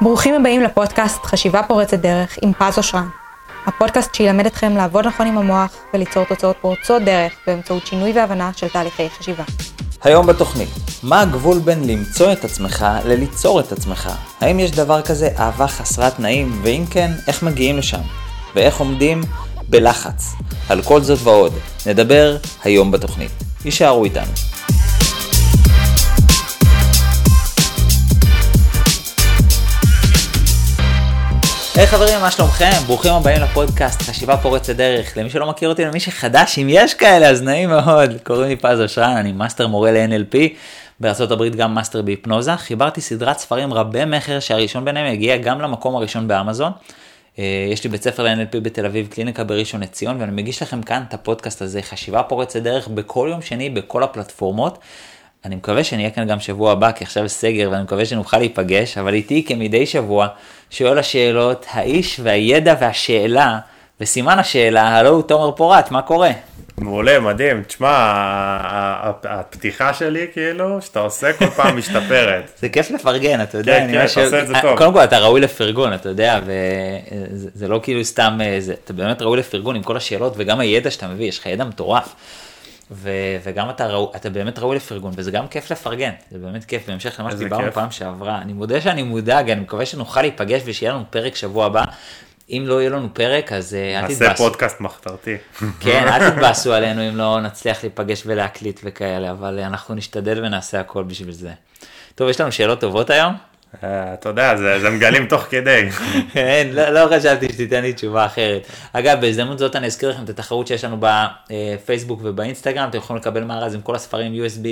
ברוכים הבאים לפודקאסט חשיבה פורצת דרך עם פז אושרן. הפודקאסט שילמד אתכם לעבוד נכון עם המוח וליצור תוצאות פורצות דרך באמצעות שינוי והבנה של תהליכי חשיבה. היום בתוכנית, מה הגבול בין למצוא את עצמך לליצור את עצמך? האם יש דבר כזה אהבה חסרת תנאים, ואם כן, איך מגיעים לשם? ואיך עומדים בלחץ? על כל זאת ועוד, נדבר היום בתוכנית. יישארו איתנו. היי hey, חברים, מה שלומכם? ברוכים הבאים לפודקאסט חשיבה פורצת דרך. למי שלא מכיר אותי, למי שחדש, אם יש כאלה, אז נעים מאוד. קוראים לי פז אושרן, אני מאסטר מורה ל-NLP, בארה"ב גם מאסטר בהיפנוזה. חיברתי סדרת ספרים רבי מכר שהראשון ביניהם יגיע גם למקום הראשון באמזון. אה, יש לי בית ספר ל-NLP בתל אביב, קליניקה בראשון לציון, ואני מגיש לכם כאן את הפודקאסט הזה, חשיבה פורצת דרך, בכל יום שני, בכל הפלטפורמות. אני מקווה שאני אהיה כאן גם שבוע הבא, כי עכשיו סגר, ואני מקווה שנוכל להיפגש, אבל איתי כמדי שבוע, שואל השאלות, האיש והידע והשאלה, וסימן השאלה, הלו הוא תומר פורט, מה קורה? מעולה, מדהים. תשמע, הפתיחה שלי, כאילו, שאתה עושה כל פעם משתפרת. זה כיף לפרגן, אתה יודע. כן, כן, אתה עושה את זה טוב. קודם כל, אתה ראוי לפרגון, אתה יודע, וזה לא כאילו סתם, אתה באמת ראוי לפרגון עם כל השאלות, וגם הידע שאתה מביא, יש לך ידע מטורף. ו- וגם אתה, ראו, אתה באמת ראוי לפרגון, וזה גם כיף לפרגן, זה באמת כיף, בהמשך למה שדיברנו פעם שעברה. אני מודה שאני מודאג, אני מקווה שנוכל להיפגש ושיהיה לנו פרק שבוע הבא. אם לא יהיה לנו פרק, אז אה, אל תתבאסו. נעשה פודקאסט מחתרתי. כן, אל תתבאסו עלינו אם לא נצליח להיפגש ולהקליט וכאלה, אבל אנחנו נשתדל ונעשה הכל בשביל זה. טוב, יש לנו שאלות טובות היום? אה, אתה יודע, זה מגלים תוך כדי. כן, לא, לא חשבתי שתיתן לי תשובה אחרת. אגב, בהזדמנות זאת אני אזכיר לכם את התחרות שיש לנו בפייסבוק ובאינסטגרם, אתם יכולים לקבל מארז עם כל הספרים USB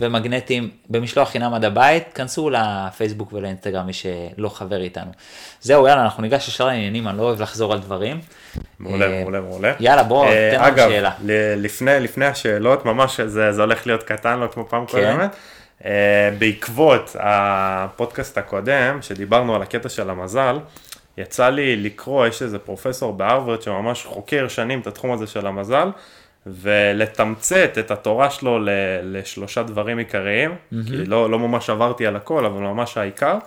ומגנטים במשלוח חינם עד הבית, כנסו לפייסבוק ולאינסטגרם מי שלא חבר איתנו. זהו, יאללה, אנחנו ניגש ישר לעניינים, אני לא אוהב לחזור על דברים. מעולה, אה, מעולה, מעולה. יאללה, בוא, תן לנו שאלה. אגב, לפני, השאלות, ממש זה, הולך להיות קטן, לא כמו פעם כן. קודמת. Uh, בעקבות הפודקאסט הקודם, שדיברנו על הקטע של המזל, יצא לי לקרוא, יש איזה פרופסור בהרווארד שממש חוקר שנים את התחום הזה של המזל, ולתמצת את התורה שלו לשלושה דברים עיקריים, mm-hmm. כי לא, לא ממש עברתי על הכל, אבל ממש העיקר,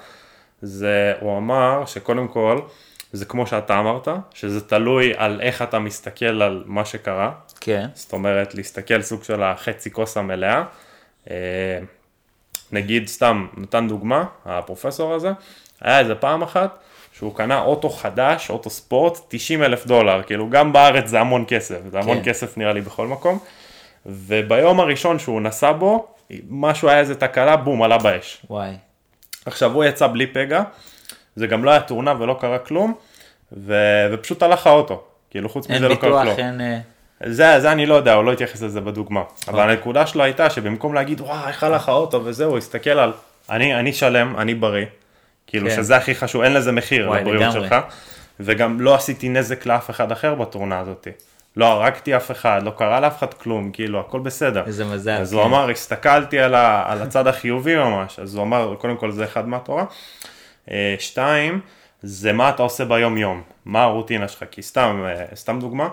זה, הוא אמר שקודם כל, זה כמו שאתה אמרת, שזה תלוי על איך אתה מסתכל על מה שקרה. כן. זאת אומרת, להסתכל סוג של החצי כוס המלאה. אה, נגיד סתם, נתן דוגמה, הפרופסור הזה, היה איזה פעם אחת שהוא קנה אוטו חדש, אוטו ספורט, 90 אלף דולר, כאילו גם בארץ זה המון כסף, זה המון כן. כסף נראה לי בכל מקום, וביום הראשון שהוא נסע בו, משהו היה איזה תקלה, בום, עלה באש. וואי. עכשיו הוא יצא בלי פגע, זה גם לא היה תאונה ולא קרה כלום, ו... ופשוט הלך האוטו, כאילו חוץ מזה לא קרה כלום. אין ביטוח, אין... זה, זה אני לא יודע, הוא לא התייחס לזה בדוגמה. אבל אוקיי. הנקודה שלו הייתה שבמקום להגיד, וואי, איך הלך האוטו וזהו, הסתכל על, אני, אני שלם, אני בריא. כאילו כן. שזה הכי חשוב, אין לזה מחיר וואי, לבריאות שלך. וגם לא עשיתי נזק לאף אחד אחר בתאונה הזאת. לא הרגתי אף אחד, לא קרה לאף אחד כלום, כאילו, הכל בסדר. איזה מזל. אז כן. הוא אמר, הסתכלתי על, ה, על הצד החיובי ממש, אז הוא אמר, קודם כל זה אחד מהתורה. אה, שתיים, זה מה אתה עושה ביום יום, מה הרוטינה שלך, כי סתם, אה, סתם דוגמה,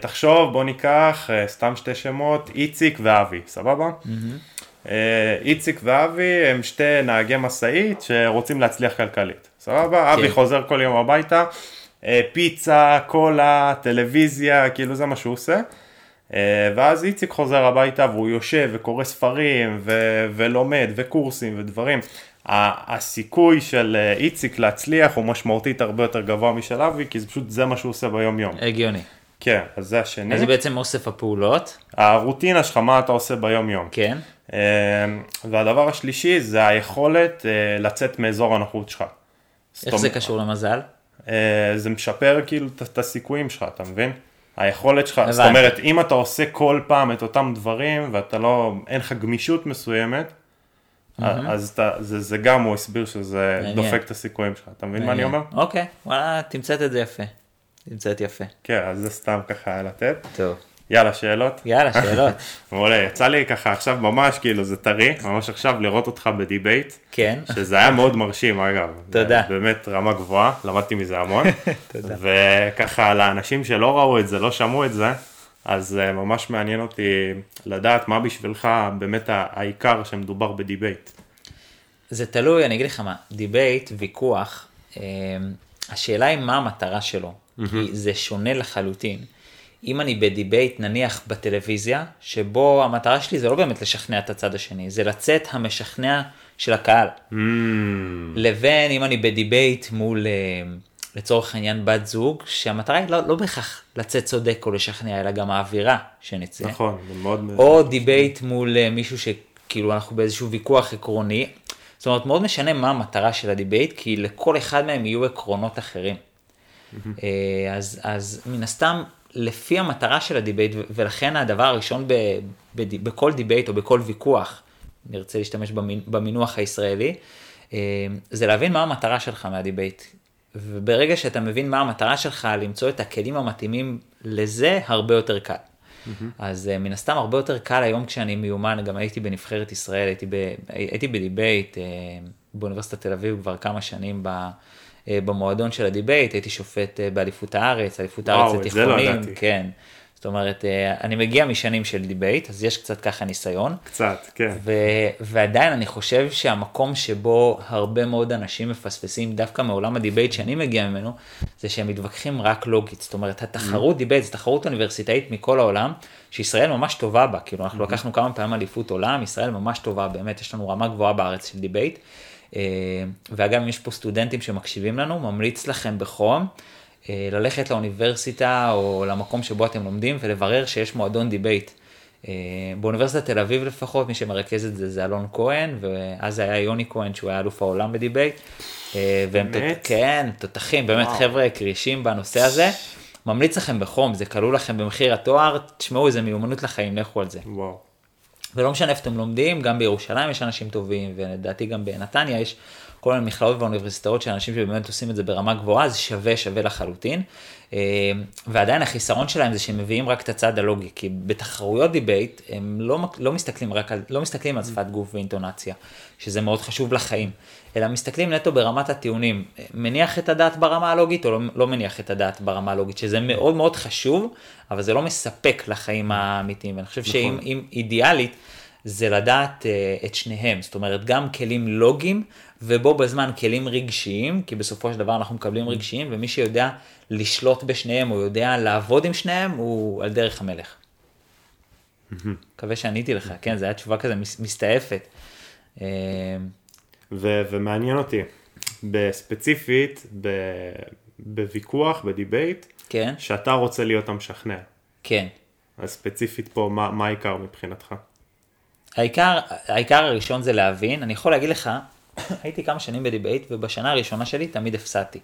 תחשוב, בוא ניקח אה, סתם שתי שמות, איציק ואבי, סבבה? Mm-hmm. איציק ואבי הם שתי נהגי משאית שרוצים להצליח כלכלית, סבבה? כן. אבי חוזר כל יום הביתה, פיצה, קולה, טלוויזיה, כאילו זה מה שהוא עושה. ואז איציק חוזר הביתה והוא יושב וקורא ספרים ו- ולומד וקורסים ודברים. הסיכוי של איציק להצליח הוא משמעותית הרבה יותר גבוה משל אבי, כי זה פשוט זה מה שהוא עושה ביום יום. הגיוני. כן, אז זה השני. אז זה בעצם אוסף הפעולות. הרוטינה שלך, מה אתה עושה ביום יום. כן. אמ, והדבר השלישי זה היכולת אה, לצאת מאזור הנוחות שלך. איך זה קשור למזל? אה, זה משפר כאילו את הסיכויים שלך, אתה מבין? היכולת שלך, זאת אומרת, אם אתה עושה כל פעם את אותם דברים ואתה לא, אין לך גמישות מסוימת, אז אתה, זה, זה גם הוא הסביר שזה דופק את הסיכויים שלך, אתה מבין מה אני אומר? אוקיי, וואלה, תמצתת את זה יפה. תמצתת יפה. כן, אז זה סתם ככה לתת. טוב. יאללה, שאלות? יאלה, שאלות. מעולה, יצא לי ככה עכשיו ממש, כאילו זה טרי, ממש עכשיו לראות אותך בדיבייט. כן. שזה היה מאוד מרשים, אגב. תודה. באמת רמה גבוהה, למדתי מזה המון. תודה. וככה, לאנשים שלא ראו את זה, לא שמעו את זה, אז אה, ממש מעניין אותי לדעת מה בשבילך באמת העיקר שמדובר בדיבייט. זה תלוי, אני אגיד לך מה, דיבייט, ויכוח, אה, השאלה היא מה המטרה שלו, כי זה שונה לחלוטין. אם אני בדיבייט, נניח בטלוויזיה, שבו המטרה שלי זה לא באמת לשכנע את הצד השני, זה לצאת המשכנע של הקהל. Mm, לבין אם אני בדיבייט מול, אה, לצורך העניין, בת זוג, שהמטרה היא לא, לא בהכרח לצאת צודק או לשכנע, אלא גם האווירה שנצא. נכון, זה מאוד... או דיבייט מול אה, מישהו שכאילו אנחנו באיזשהו ויכוח עקרוני. זאת אומרת, מאוד משנה מה המטרה של הדיבייט, כי לכל אחד מהם יהיו עקרונות אחרים. אה, אז, אז מן הסתם, לפי המטרה של הדיבייט, ולכן הדבר הראשון ב, ב, בכל דיבייט או בכל ויכוח, נרצה להשתמש במינוח הישראלי, אה, זה להבין מה המטרה שלך מהדיבייט. וברגע שאתה מבין מה המטרה שלך, למצוא את הכלים המתאימים לזה, הרבה יותר קל. אז uh, מן הסתם הרבה יותר קל היום כשאני מיומן, גם הייתי בנבחרת ישראל, הייתי, ב, הייתי בדיבייט uh, באוניברסיטת תל אביב כבר כמה שנים ב, במועדון של הדיבייט, הייתי שופט uh, באליפות הארץ, אליפות וואו, הארץ לא לתיכונים, ידעתי. כן. זאת אומרת, uh, אני מגיע משנים של דיבייט, אז יש קצת ככה ניסיון. קצת, כן. ו- ועדיין אני חושב שהמקום שבו הרבה מאוד אנשים מפספסים דווקא מעולם הדיבייט שאני מגיע ממנו, זה שהם מתווכחים רק לוגית. זאת אומרת, התחרות דיבייט זו תחרות אוניברסיטאית מכל העולם, שישראל ממש טובה בה. כאילו, אנחנו לקחנו כמה פעמים אליפות עולם, ישראל ממש טובה, באמת, יש לנו רמה גבוהה בארץ של דיבייט. אה, ואגב, אם יש פה סטודנטים שמקשיבים לנו, ממליץ לכם בחום. אה, ללכת לאוניברסיטה או למקום שבו אתם לומדים ולברר שיש מועדון דיבייט. אה, באוניברסיטת תל אביב לפחות, מי שמרכז את זה זה אלון כהן, ואז זה היה יוני כהן שהוא היה אלוף העולם בדיבייט. והם, באמת? תות- כן, תותחים, באמת וואו. חבר'ה קרישים בנושא הזה. ממליץ לכם בחום, זה כלול לכם במחיר התואר, תשמעו, איזה מיומנות לחיים, לכו על זה. וואו. ולא משנה איפה אתם לומדים, גם בירושלים יש אנשים טובים, ולדעתי גם בנתניה יש כל מיני מכללות ואוניברסיטאות של אנשים שבאמת עושים את זה ברמה גבוהה, זה שווה, שווה לחלוטין. אה, ועדיין החיסרון שלהם זה שהם מביאים רק את הצד הלוגי, כי בתחרויות דיבייט הם לא, לא מסתכלים רק לא מסתכלים על שפת גוף ואינטונציה, שזה מאוד חשוב לחיים, אלא מסתכלים נטו ברמת הטיעונים, מניח את הדעת ברמה הלוגית או לא, לא מניח את הדעת ברמה הלוגית, שזה מאוד מאוד חשוב, אבל זה לא מספק לחיים האמיתיים, ואני חושב שאם אם אידיאלית, זה לדעת uh, את שניהם, זאת אומרת גם כלים לוגיים ובו בזמן כלים רגשיים, כי בסופו של דבר אנחנו מקבלים רגשיים, ומי שיודע לשלוט בשניהם או יודע לעבוד עם שניהם הוא על דרך המלך. מקווה שעניתי לך, כן, זו הייתה תשובה כזה מס- מסתעפת. ו- ומעניין אותי, בספציפית, ב- בוויכוח, ב debate, כן, שאתה רוצה להיות המשכנע. כן. אז ספציפית פה, מה, מה העיקר מבחינתך? העיקר, העיקר הראשון זה להבין, אני יכול להגיד לך, הייתי כמה שנים ב debate ובשנה הראשונה שלי תמיד הפסדתי.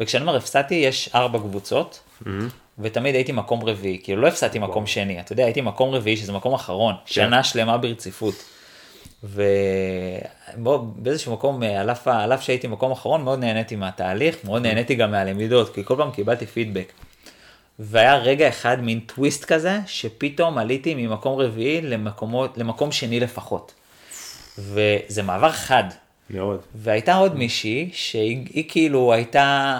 וכשאני אומר הפסדתי יש ארבע קבוצות, ותמיד הייתי מקום רביעי, כאילו לא הפסדתי מקום שני, אתה יודע, הייתי מקום רביעי שזה מקום אחרון, שנה שלמה ברציפות. ובאיזשהו מקום, אה, על אף, על אף שהייתי מקום אחרון, מאוד נהניתי מהתהליך, מאוד נהניתי גם מהלמידות, כי כל פעם קיבלתי פידבק. והיה רגע אחד, מין טוויסט כזה, שפתאום עליתי ממקום רביעי למקומות, למקום שני לפחות. וזה מעבר חד. מאוד. והייתה עוד מישהי שהיא היא כאילו הייתה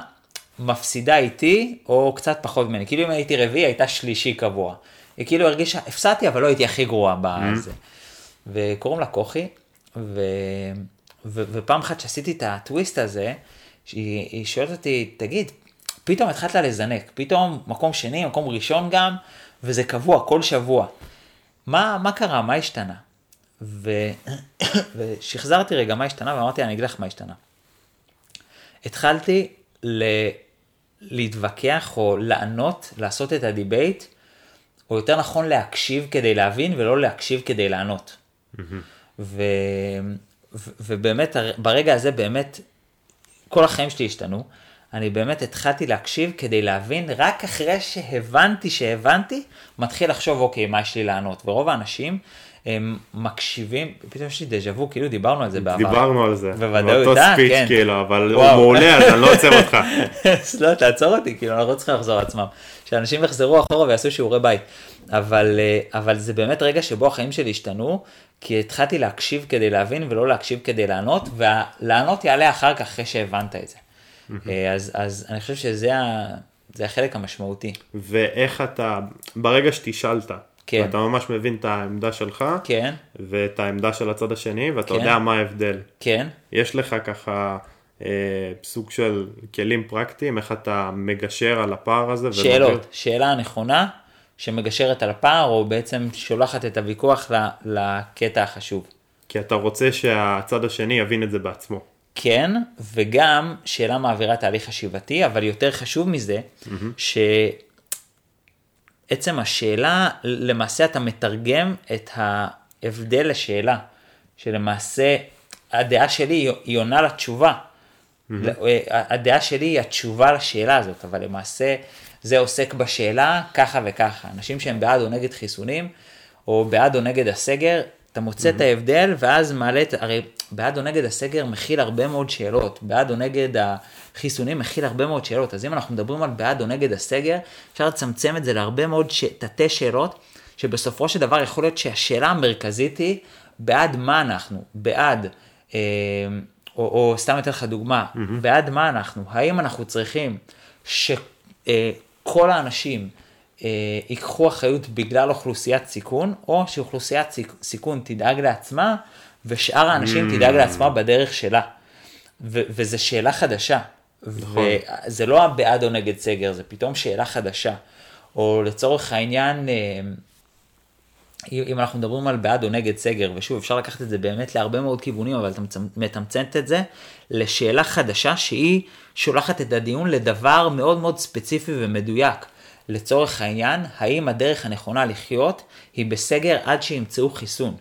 מפסידה איתי, או קצת פחות ממני. כאילו אם הייתי רביעי, הייתה שלישי קבוע. היא כאילו הרגישה, הפסדתי, אבל לא הייתי הכי גרועה בזה. וקוראים לה כוכי, ו... ו... ופעם אחת שעשיתי את הטוויסט הזה, שהיא היא שואלת אותי, תגיד, פתאום התחלת לזנק, פתאום מקום שני, מקום ראשון גם, וזה קבוע, כל שבוע. מה, מה קרה? מה השתנה? ו... ושחזרתי רגע מה השתנה, ואמרתי, אני אגיד לך מה השתנה. התחלתי ל... להתווכח או לענות, לעשות את ה debate, או יותר נכון להקשיב כדי להבין ולא להקשיב כדי לענות. ו... ו... ובאמת, ברגע הזה באמת, כל החיים שלי השתנו. אני באמת התחלתי להקשיב כדי להבין, רק אחרי שהבנתי שהבנתי, מתחיל לחשוב, אוקיי, מה יש לי לענות. ורוב האנשים, הם מקשיבים, פתאום יש לי דז'ה וו, כאילו דיברנו על זה בעבר. דיברנו על זה. בוודאות, באותו אה, ספיץ' כן. כאילו, אבל הוא וואו. מעולה, אז אני לא עוצר אותך. לא, תעצור אותי, כאילו, אנחנו לא צריכים לחזור על עצמם. שאנשים יחזרו אחורה ויעשו שיעורי בית. אבל, אה, אבל זה באמת רגע שבו החיים שלי השתנו, כי התחלתי להקשיב כדי להבין ולא להקשיב כדי לענות, ולענות יעלה אחר כך אחרי שהבנת את זה. אה, אז, אז אני חושב שזה ה, זה החלק המשמעותי. ואיך אתה, ברגע שתשאלת, כן. ואתה ממש מבין את העמדה שלך, כן, ואת העמדה של הצד השני, ואתה כן. יודע מה ההבדל. כן. יש לך ככה אה, סוג של כלים פרקטיים, איך אתה מגשר על הפער הזה. שאלות, שאלה נכונה שמגשרת על הפער, או בעצם שולחת את הוויכוח ל- לקטע החשוב. כי אתה רוצה שהצד השני יבין את זה בעצמו. כן, וגם שאלה מעבירה תהליך חשיבתי, אבל יותר חשוב מזה, שעצם השאלה, למעשה אתה מתרגם את ההבדל לשאלה, שלמעשה הדעה שלי היא- עונה לתשובה. הדעה שלי היא התשובה לשאלה הזאת, אבל למעשה זה עוסק בשאלה ככה וככה. אנשים שהם בעד או נגד חיסונים, או בעד או נגד הסגר, אתה מוצא את ההבדל ואז מעלה את, הרי בעד או נגד הסגר מכיל הרבה מאוד שאלות, בעד או נגד החיסונים מכיל הרבה מאוד שאלות, אז אם אנחנו מדברים על בעד או נגד הסגר, אפשר לצמצם את זה להרבה מאוד ש... תתי שאלות, שבסופו של דבר יכול להיות שהשאלה המרכזית היא בעד מה אנחנו, בעד, אה, או, או סתם אתן לך דוגמה, בעד מה אנחנו, האם אנחנו צריכים שכל האנשים אה, ייקחו אחריות בגלל אוכלוסיית סיכון, או שאוכלוסיית סיכון תדאג לעצמה, ושאר האנשים תדאג לעצמה בדרך שלה. ו- וזו שאלה חדשה. נכון. וזה לא הבעד או נגד סגר, זה פתאום שאלה חדשה. או לצורך העניין, אה, אם אנחנו מדברים על בעד או נגד סגר, ושוב, אפשר לקחת את זה באמת להרבה מאוד כיוונים, אבל אתה מתמצת את זה לשאלה חדשה שהיא שולחת את הדיון לדבר מאוד מאוד ספציפי ומדויק. לצורך העניין, האם הדרך הנכונה לחיות היא בסגר עד שימצאו חיסון.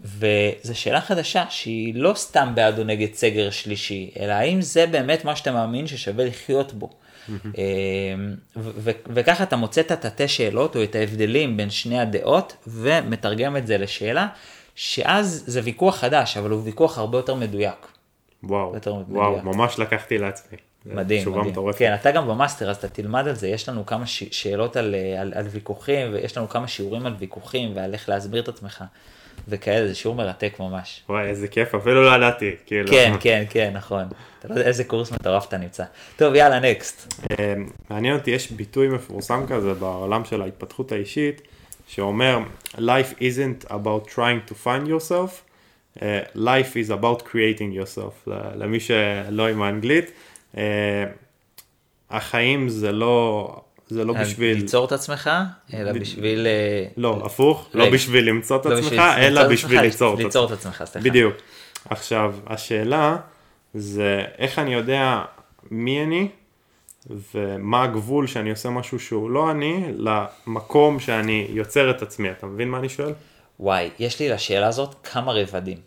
וזו שאלה חדשה שהיא לא סתם בעד או נגד סגר שלישי, אלא האם זה באמת מה שאתה מאמין ששווה לחיות בו. ו- ו- וככה אתה מוצא את התתי שאלות או את ההבדלים בין שני הדעות ומתרגם את זה לשאלה, שאז זה ויכוח חדש, אבל הוא ויכוח הרבה יותר מדויק. וואו, יותר מדויק. וואו, ממש לקחתי לעצמי. מדהים, תשובה. מטורפת. כן, אתה גם במאסטר, אז אתה תלמד על זה, יש לנו כמה ש... שאלות על, אה, על, על ויכוחים, ויש לנו כמה שיעורים על ויכוחים, ועל איך להסביר את עצמך, וכאלה, זה שיעור מרתק ממש. וואי, איזה כיף, אפילו לא ידעתי. כאילו. כן, כן, כן, נכון. אתה לא יודע איזה קורס מטורף אתה נמצא. טוב, יאללה, נקסט. אה, מעניין אותי, יש ביטוי מפורסם כזה בעולם של ההתפתחות האישית, שאומר, life isn't about trying to find yourself, אה, life is about creating yourself, למי שלא עם האנגלית. אה, החיים זה לא, זה לא בשביל, ליצור את עצמך, אלא בשביל... אה, לא, הפוך, לא. בשביל למצוא את לא עצמך, אלא בשביל ליצור את עצמך. ליצור את עצמך, סליחה. בדיוק. עכשיו, השאלה זה איך אני יודע מי אני ומה הגבול שאני עושה משהו שהוא לא אני למקום שאני יוצר את עצמי. אתה מבין מה אני שואל? וואי, יש לי לשאלה הזאת כמה רבדים.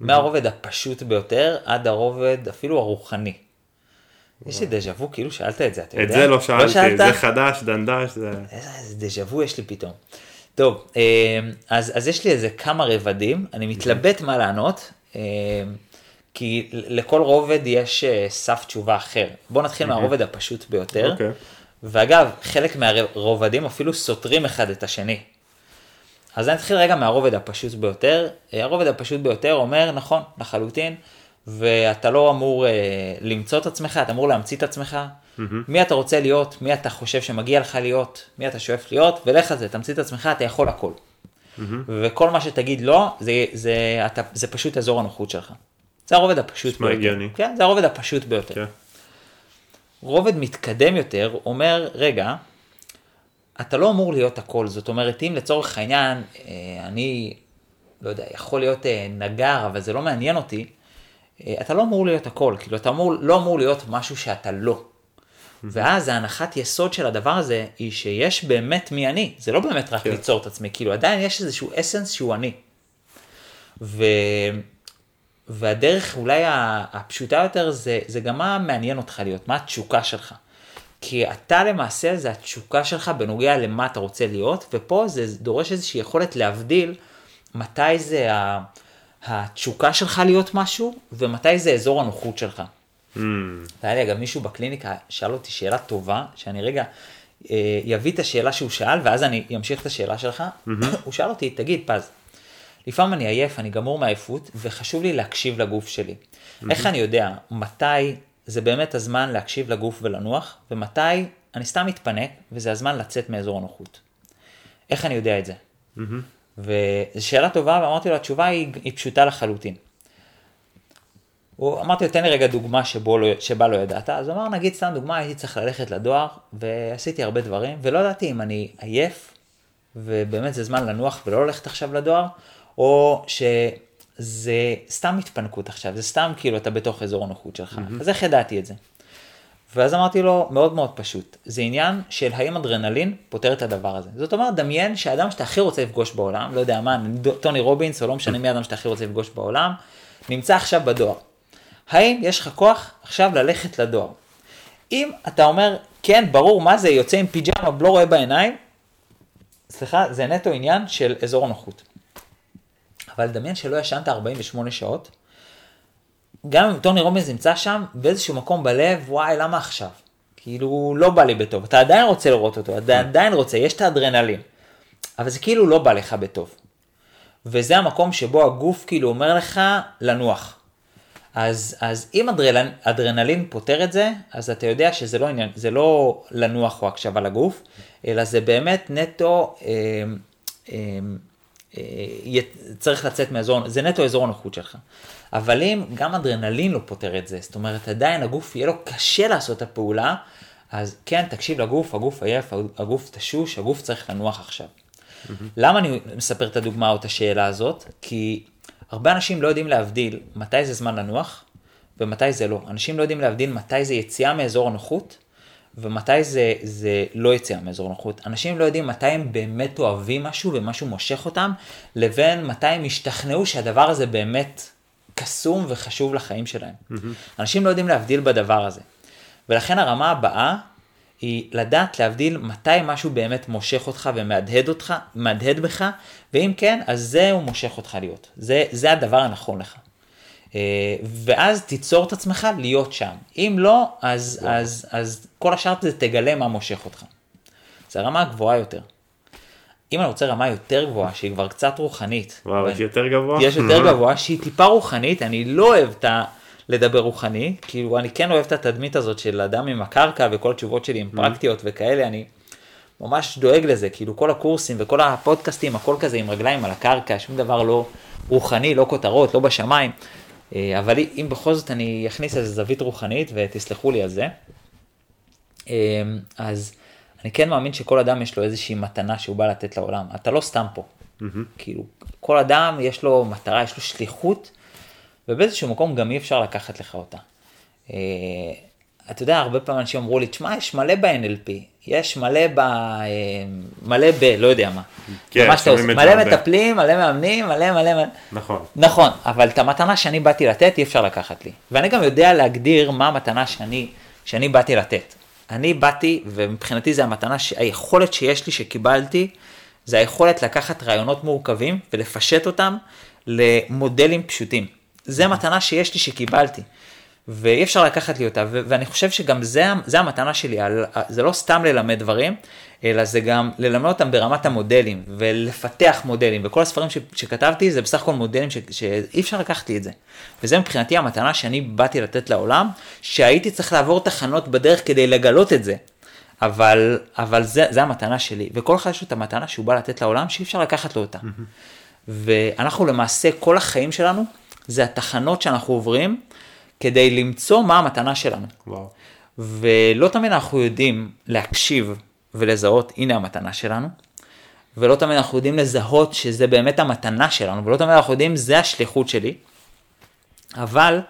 מהרובד הפשוט ביותר עד הרובד אפילו הרוחני. יש לי דז'ה וו, כאילו שאלת את זה, אתה יודע? את זה לא שאלתי, שאלת? זה חדש, דנדש, זה... איזה דז'ה וו יש לי פתאום. טוב, אה, אז, אז יש לי איזה כמה רבדים, אני מתלבט מה לענות, אה, כי לכל רובד יש אה, סף תשובה אחר. בואו נתחיל מהרובד הפשוט ביותר. אוקיי. ואגב, חלק מהרובדים אפילו סותרים אחד את השני. אז אני אתחיל רגע מהרובד הפשוט ביותר. אה, הרובד הפשוט ביותר אומר, נכון, לחלוטין, ואתה לא אמור אה, למצוא את עצמך, אתה אמור להמציא את עצמך. מי אתה רוצה להיות, מי אתה חושב שמגיע לך להיות, מי אתה שואף להיות, ולך על זה, תמציא את עצמך, אתה יכול הכל. וכל מה שתגיד לא, זה, זה, אתה, זה פשוט אזור הנוחות שלך. זה הרובד הפשוט ביותר. הגיוני. כן, זה הרובד הפשוט ביותר. כן. רובד מתקדם יותר אומר, רגע, אתה לא אמור להיות הכל, זאת אומרת, אם לצורך העניין, אה, אני, לא יודע, יכול להיות אה, נגר, אבל זה לא מעניין אותי, אתה לא אמור להיות הכל, כאילו, אתה אמור, לא אמור להיות משהו שאתה לא. ואז ההנחת יסוד של הדבר הזה, היא שיש באמת מי אני, זה לא באמת רק כן. ליצור את עצמי, כאילו, עדיין יש איזשהו אסנס שהוא אני. ו... והדרך אולי הפשוטה יותר זה, זה גם מה מעניין אותך להיות, מה התשוקה שלך. כי אתה למעשה זה התשוקה שלך בנוגע למה אתה רוצה להיות, ופה זה דורש איזושהי יכולת להבדיל מתי זה ה- התשוקה שלך להיות משהו, ומתי זה אזור הנוחות שלך. Mm, היה לי אגב מישהו בקליניקה שאל אותי שאלה טובה, שאני רגע אה, יביא את השאלה שהוא שאל, ואז אני אמשיך את השאלה שלך. הוא שאל אותי, תגיד פז, לפעמים אני עייף, אני גמור מעייפות, וחשוב לי להקשיב לגוף שלי. איך אני יודע מתי זה באמת הזמן להקשיב לגוף ולנוח, ומתי אני סתם מתפנק, וזה הזמן לצאת מאזור הנוחות. איך אני יודע את זה? וזו שאלה טובה, ואמרתי לו, התשובה היא, היא פשוטה לחלוטין. הוא, אמרתי לו, תן לי רגע דוגמה שבו לא, שבה לא ידעת, אז הוא אמר, נגיד סתם דוגמה, הייתי צריך ללכת לדואר, ועשיתי הרבה דברים, ולא ידעתי אם אני עייף, ובאמת זה זמן לנוח ולא ללכת עכשיו לדואר, או שזה סתם התפנקות עכשיו, זה סתם כאילו אתה בתוך אזור הנוחות שלך. Mm-hmm. אז איך ידעתי את זה? ואז אמרתי לו, מאוד מאוד פשוט, זה עניין של האם אדרנלין פותר את הדבר הזה. זאת אומרת, דמיין שהאדם שאתה הכי רוצה לפגוש בעולם, לא יודע מה, טוני רובינס, או לא משנה מי האדם שאתה הכי רוצה לפגוש בעולם, נמצא עכשיו בדואר. האם יש לך כוח עכשיו ללכת לדואר? אם אתה אומר, כן, ברור, מה זה, יוצא עם פיג'מה, לא רואה בעיניים, סליחה, זה נטו עניין של אזור הנוחות. אבל דמיין שלא ישנת 48 שעות, גם אם טוני רובינס נמצא שם, באיזשהו מקום בלב, וואי, למה עכשיו? כאילו, לא בא לי בטוב. אתה עדיין רוצה לראות אותו, אתה עדיין רוצה, יש את האדרנלין. אבל זה כאילו לא בא לך בטוב. וזה המקום שבו הגוף כאילו אומר לך לנוח. אז, אז אם אדרנלין, אדרנלין פותר את זה, אז אתה יודע שזה לא עניין, זה לא לנוח או הקשבה לגוף, אלא זה באמת נטו, אה, אה, אה, צריך לצאת מאזור, זה נטו אזור הנוחות שלך. אבל אם גם אדרנלין לא פותר את זה, זאת אומרת עדיין הגוף יהיה לו קשה לעשות את הפעולה, אז כן, תקשיב לגוף, הגוף עייף, הגוף תשוש, הגוף צריך לנוח עכשיו. Mm-hmm. למה אני מספר את הדוגמה או את השאלה הזאת? כי הרבה אנשים לא יודעים להבדיל מתי זה זמן לנוח ומתי זה לא. אנשים לא יודעים להבדיל מתי זה יציאה מאזור הנוחות ומתי זה, זה לא יציאה מאזור הנוחות. אנשים לא יודעים מתי הם באמת אוהבים משהו ומשהו מושך אותם, לבין מתי הם השתכנעו שהדבר הזה באמת קסום וחשוב לחיים שלהם. Mm-hmm. אנשים לא יודעים להבדיל בדבר הזה. ולכן הרמה הבאה היא לדעת להבדיל מתי משהו באמת מושך אותך ומהדהד אותך, מהדהד בך, ואם כן, אז זה הוא מושך אותך להיות. זה, זה הדבר הנכון לך. אה, ואז תיצור את עצמך להיות שם. אם לא, אז, אז, אז כל השאר זה תגלה מה מושך אותך. זה הרמה הגבוהה יותר. אם אני רוצה רמה יותר גבוהה, שהיא כבר קצת רוחנית. וואו, יש יותר גבוה? יש יותר גבוה, שהיא טיפה רוחנית, אני לא אוהב את ה... לדבר רוחני, כאילו אני כן אוהב את התדמית הזאת של אדם עם הקרקע וכל התשובות שלי עם פרקטיות וכאלה, אני ממש דואג לזה, כאילו כל הקורסים וכל הפודקאסטים, הכל כזה עם רגליים על הקרקע, שום דבר לא רוחני, לא כותרות, לא בשמיים, אה, אבל אם בכל זאת אני אכניס איזה זווית רוחנית ותסלחו לי על זה, אה, אז אני כן מאמין שכל אדם יש לו איזושהי מתנה שהוא בא לתת לעולם, אתה לא סתם פה, mm-hmm. כאילו כל אדם יש לו מטרה, יש לו שליחות. ובאיזשהו מקום גם אי אפשר לקחת לך אותה. אה, אתה יודע, הרבה פעמים אנשים אמרו לי, תשמע, יש מלא ב-NLP, יש מלא ב... אה, מלא ב... לא יודע מה. כן, מה שאתה עושה, מלא מטפלים, מלא מאמנים, מלא מלא מלא. נכון. נכון, אבל את המתנה שאני באתי לתת, אי אפשר לקחת לי. ואני גם יודע להגדיר מה המתנה שאני, שאני באתי לתת. אני באתי, ומבחינתי זה המתנה, היכולת שיש לי, שקיבלתי, זה היכולת לקחת רעיונות מורכבים ולפשט אותם למודלים פשוטים. זה מתנה שיש לי שקיבלתי. ואי אפשר לקחת לי אותה, ואני חושב שגם זה, זה המתנה שלי, על, זה לא סתם ללמד דברים, אלא זה גם ללמד אותם ברמת המודלים, ולפתח מודלים, וכל הספרים ש- שכתבתי זה בסך הכל מודלים ש- שאי אפשר לקחת לי את זה. וזה מבחינתי המתנה שאני באתי לתת לעולם, שהייתי צריך לעבור תחנות בדרך כדי לגלות את זה. אבל, אבל זה, זה המתנה שלי, וכל אחד יש לו את המתנה שהוא בא לתת לעולם, שאי אפשר לקחת לו אותה. ואנחנו למעשה, כל החיים שלנו, זה התחנות שאנחנו עוברים כדי למצוא מה המתנה שלנו. וואו. ולא תמיד אנחנו יודעים להקשיב ולזהות, הנה המתנה שלנו, ולא תמיד אנחנו יודעים לזהות שזה באמת המתנה שלנו, ולא תמיד אנחנו יודעים, זה השליחות שלי, אבל,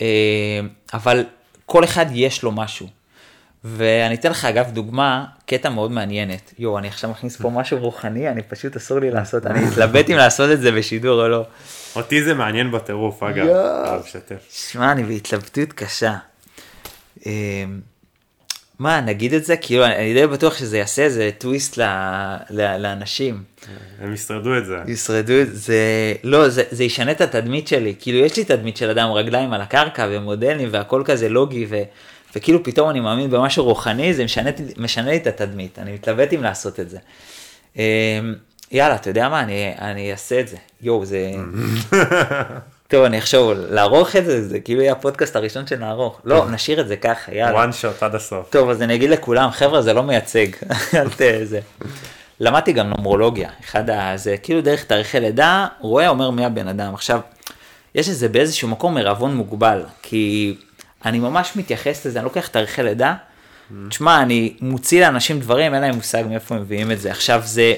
אה, אבל כל אחד יש לו משהו. ואני אתן לך אגב דוגמה, קטע מאוד מעניינת. יואו, אני עכשיו מכניס פה משהו רוחני, אני פשוט אסור לי לעשות, אני אתלבט אם לעשות את זה בשידור או לא. אותי זה מעניין בטירוף, אגב. שמע, אני בהתלבטות קשה. מה, נגיד את זה? כאילו, אני די בטוח שזה יעשה איזה טוויסט לאנשים. הם ישרדו את זה. ישרדו את זה, לא, זה, זה ישנה את התדמית שלי. כאילו, יש לי תדמית של אדם רגליים על הקרקע ומודלים והכל כזה לוגי, ו, וכאילו פתאום אני מאמין במשהו רוחני, זה משנה, משנה לי את התדמית, אני מתלבט אם לעשות את זה. אמ, יאללה, אתה יודע מה, אני, אני אעשה את זה. יואו, זה... טוב, אני אחשוב, לערוך את זה, זה כאילו יהיה הפודקאסט הראשון שנערוך. לא, נשאיר את זה ככה, יאללה. one shot עד הסוף. טוב, אז אני אגיד לכולם, חבר'ה, זה לא מייצג. למדתי גם נומרולוגיה, אחד ה... זה כאילו דרך תאריכי לידה, רואה אומר מי הבן אדם. עכשיו, יש לזה באיזשהו מקום מרבון מוגבל, כי אני ממש מתייחס לזה, אני לוקח תאריכי לידה, תשמע, אני מוציא לאנשים דברים, אין להם מושג מאיפה מביאים את זה. עכשיו זה,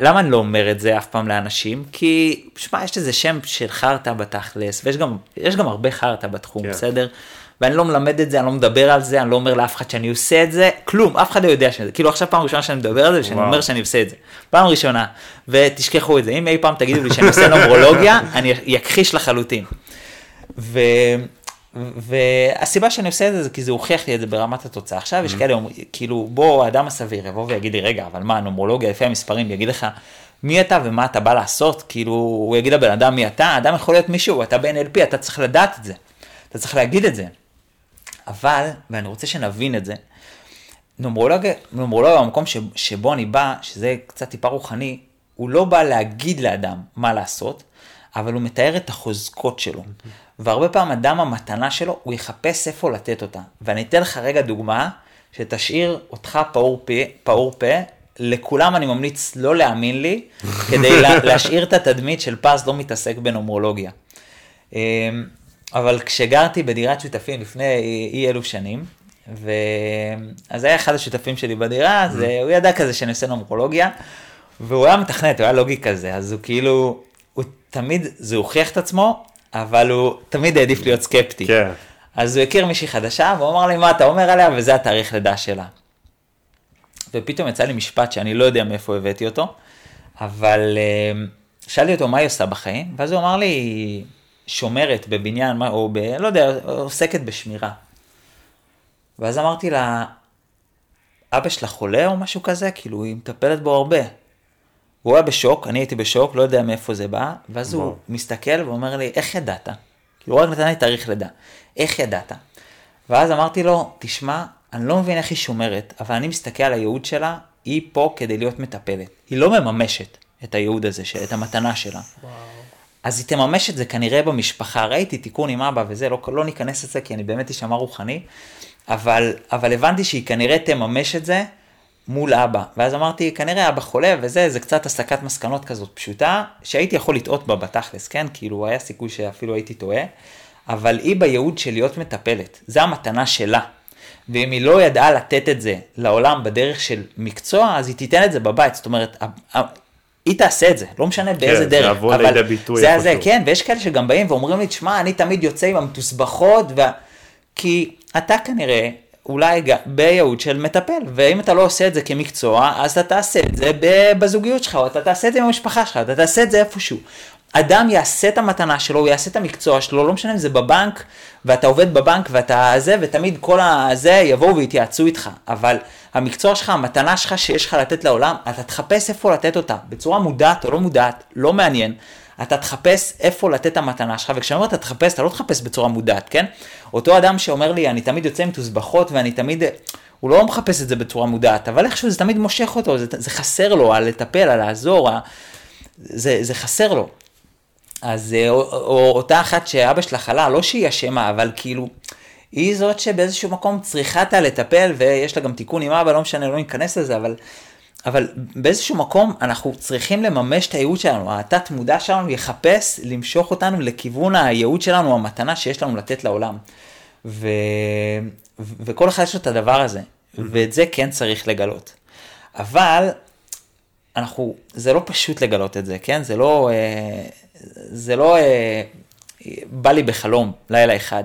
למה אני לא אומר את זה אף פעם לאנשים? כי, שמע, יש לזה שם של חרטא בתכלס, ויש גם, גם הרבה חרטא בתחום, כן. בסדר? ואני לא מלמד את זה, אני לא מדבר על זה, אני לא אומר לאף אחד שאני עושה את זה, כלום, אף אחד לא יודע שזה, כאילו עכשיו פעם ראשונה שאני מדבר על זה, ושאני. אומר שאני עושה את זה. פעם ראשונה, ותשכחו את זה, אם אי פעם תגידו לי שאני עושה נומרולוגיה, אני אכחיש לחלוטין. ו... והסיבה שאני עושה את זה זה כי זה הוכיח לי את זה ברמת התוצאה. עכשיו יש כאלה, אומרים, כאילו, בוא, האדם הסביר יבוא ויגיד לי, רגע, אבל מה, נומרולוגיה לפי המספרים, יגיד לך מי אתה ומה אתה בא לעשות, כאילו, הוא יגיד לבן אדם מי אתה, האדם יכול להיות מישהו, אתה ב-NLP, אתה צריך לדעת את זה, אתה צריך להגיד את זה. אבל, ואני רוצה שנבין את זה, נומרולוגיה, נומרולוגיה במקום ש, שבו אני בא, שזה קצת טיפה רוחני, הוא לא בא להגיד לאדם מה לעשות, אבל הוא מתאר את החוזקות שלו. והרבה פעמים אדם המתנה שלו, הוא יחפש איפה לתת אותה. ואני אתן לך רגע דוגמה, שתשאיר אותך פעור פה, פעור פה לכולם אני ממליץ לא להאמין לי, כדי לה, להשאיר את התדמית של פז לא מתעסק בנומרולוגיה. אמ, אבל כשגרתי בדירת שותפים לפני אי אלו שנים, ו... אז היה אחד השותפים שלי בדירה, אז אה, הוא ידע כזה שאני עושה נומרולוגיה, והוא היה מתכנת, הוא היה לוגי כזה, אז הוא כאילו, הוא תמיד, זה הוכיח את עצמו, אבל הוא תמיד העדיף להיות סקפטי. כן. אז הוא הכיר מישהי חדשה, והוא אמר לי, מה אתה אומר עליה? וזה התאריך לידה שלה. ופתאום יצא לי משפט שאני לא יודע מאיפה הבאתי אותו, אבל אה, שאלתי אותו מה היא עושה בחיים, ואז הוא אמר לי, שומרת בבניין, או ב... לא יודע, עוסקת בשמירה. ואז אמרתי לה, אבא שלה חולה או משהו כזה? כאילו, היא מטפלת בו הרבה. הוא היה בשוק, אני הייתי בשוק, לא יודע מאיפה זה בא, ואז הוא וואו. מסתכל ואומר לי, איך ידעת? כאילו, הוא רק נתן לי תאריך לידה, איך ידעת? ואז אמרתי לו, תשמע, אני לא מבין איך היא שומרת, אבל אני מסתכל על הייעוד שלה, היא פה כדי להיות מטפלת. היא לא מממשת את הייעוד הזה, של- את המתנה שלה. אז היא תממש את זה כנראה במשפחה, ראיתי תיקון עם אבא וזה, לא, לא ניכנס לזה כי אני באמת איש אמר רוחני, אבל, אבל הבנתי שהיא כנראה תממש את זה מול אבא. ואז אמרתי, כנראה אבא חולה וזה, זה קצת הסקת מסקנות כזאת פשוטה, שהייתי יכול לטעות בה בתכלס, כן? כאילו היה סיכוי שאפילו הייתי טועה, אבל היא בייעוד של להיות מטפלת, זה המתנה שלה. ואם היא לא ידעה לתת את זה לעולם בדרך של מקצוע, אז היא תיתן את זה בבית. זאת אומרת, היא תעשה את זה, לא משנה באיזה זה דרך. יבוא אבל לידי ביטוי זה איפשהו. כן, ויש כאלה שגם באים ואומרים לי, תשמע, אני תמיד יוצא עם המתוסבכות, ו... כי אתה כנראה אולי בייעוד של מטפל, ואם אתה לא עושה את זה כמקצוע, אז אתה תעשה את זה בזוגיות שלך, או אתה תעשה את זה עם המשפחה שלך, אתה תעשה את זה איפשהו. אדם יעשה את המתנה שלו, הוא יעשה את המקצוע שלו, לא משנה אם זה בבנק, ואתה עובד בבנק ואתה זה, ותמיד כל הזה יבואו ויתייעצו איתך, אבל המקצוע שלך, המתנה שלך שיש לך לתת לעולם, אתה תחפש איפה לתת אותה, בצורה מודעת או לא מודעת, לא מעניין. אתה תחפש איפה לתת את המתנה שלך, וכשאני אומר אתה תחפש, אתה לא תחפש בצורה מודעת, כן? אותו אדם שאומר לי, אני תמיד יוצא עם תוסבכות ואני תמיד... הוא לא מחפש את זה בצורה מודעת, אבל איכשהו זה תמיד מושך אותו, זה, זה חסר לו, על לטפל, על לעזור, ה- זה, זה חסר לו. אז אה, או, או אותה אחת שאבא שלה חלה, לא שהיא אשמה, אבל כאילו, היא זאת שבאיזשהו מקום צריכה אותה לטפל, ויש לה גם תיקון עם אבא, לא משנה, לא ניכנס לזה, אבל, אבל באיזשהו מקום אנחנו צריכים לממש את הייעוד שלנו, התת מודע שלנו יחפש למשוך אותנו לכיוון הייעוד שלנו, המתנה שיש לנו לתת לעולם. ו... ו- וכל אחד יש לו את הדבר הזה, ואת זה כן צריך לגלות. אבל אנחנו, זה לא פשוט לגלות את זה, כן? זה לא, אה, זה לא אה, בא לי בחלום, לילה אחד.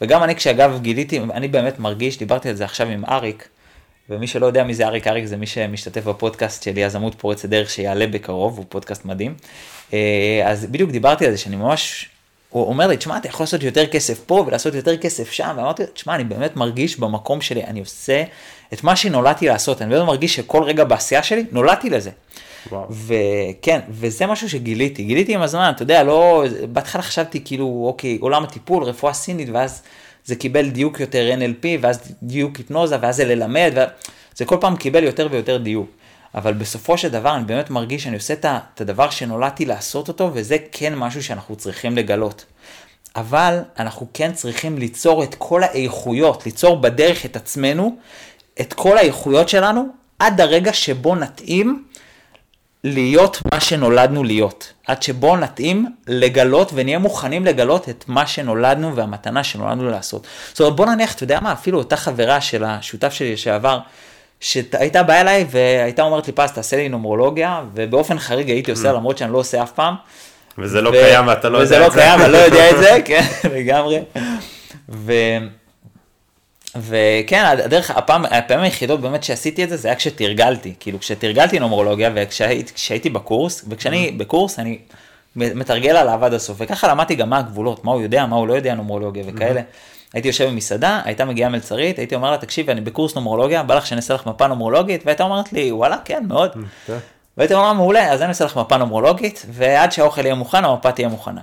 וגם אני כשאגב גיליתי, אני באמת מרגיש, דיברתי על זה עכשיו עם אריק, ומי שלא יודע מי זה אריק, אריק זה מי שמשתתף בפודקאסט של יזמות פורצת דרך שיעלה בקרוב, הוא פודקאסט מדהים. אה, אז בדיוק דיברתי על זה, שאני ממש, הוא אומר לי, תשמע, אתה יכול לעשות יותר כסף פה ולעשות יותר כסף שם, ואמרתי לו, תשמע, אני באמת מרגיש במקום שלי, אני עושה את מה שנולדתי לעשות, אני באמת מרגיש שכל רגע בעשייה שלי, נולדתי לזה. וואו. וכן, וזה משהו שגיליתי, גיליתי עם הזמן, אתה יודע, לא, בהתחלה חשבתי כאילו, אוקיי, עולם הטיפול, רפואה סינית, ואז זה קיבל דיוק יותר NLP, ואז דיוק היפנוזה, ואז זה ללמד, וזה כל פעם קיבל יותר ויותר דיוק. אבל בסופו של דבר אני באמת מרגיש שאני עושה את הדבר שנולדתי לעשות אותו, וזה כן משהו שאנחנו צריכים לגלות. אבל אנחנו כן צריכים ליצור את כל האיכויות, ליצור בדרך את עצמנו, את כל האיכויות שלנו, עד הרגע שבו נתאים להיות מה שנולדנו להיות. עד שבו נתאים לגלות ונהיה מוכנים לגלות את מה שנולדנו והמתנה שנולדנו לעשות. זאת אומרת, בוא נניח, אתה יודע מה, אפילו אותה חברה של השותף שלי לשעבר, שהייתה באה אליי והייתה אומרת לי, פז, תעשה לי נומרולוגיה, ובאופן חריג הייתי עושה, Mm. למרות שאני לא עושה אף פעם. וזה לא קיים ואתה לא וזה יודע לא את זה. קיים, אני לא יודע את זה, כן, לגמרי. ו... וכן, הדרך, הפעם, הפעמים היחידות באמת שעשיתי את זה, זה היה כשתרגלתי, כאילו כשתרגלתי נומרולוגיה וכשהייתי כשהייתי בקורס, וכשאני בקורס אני מתרגל עליו עד הסוף, וככה למדתי גם מה הגבולות, מה הוא יודע, מה הוא לא יודע נומרולוגיה וכאלה. הייתי יושב במסעדה, הייתה מגיעה מלצרית, הייתי אומר לה, תקשיבי, אני בקורס נומרולוגיה, בא לך שאני אעשה לך מפה נומרולוגית, והייתה אומרת לי, וואלה, כן, מאוד. והייתי אומר לה, מעולה, אז אני אעשה לך מפה נומרולוגית, ועד שהאוכל יהיה מוכן, המפה תהיה מוכנה.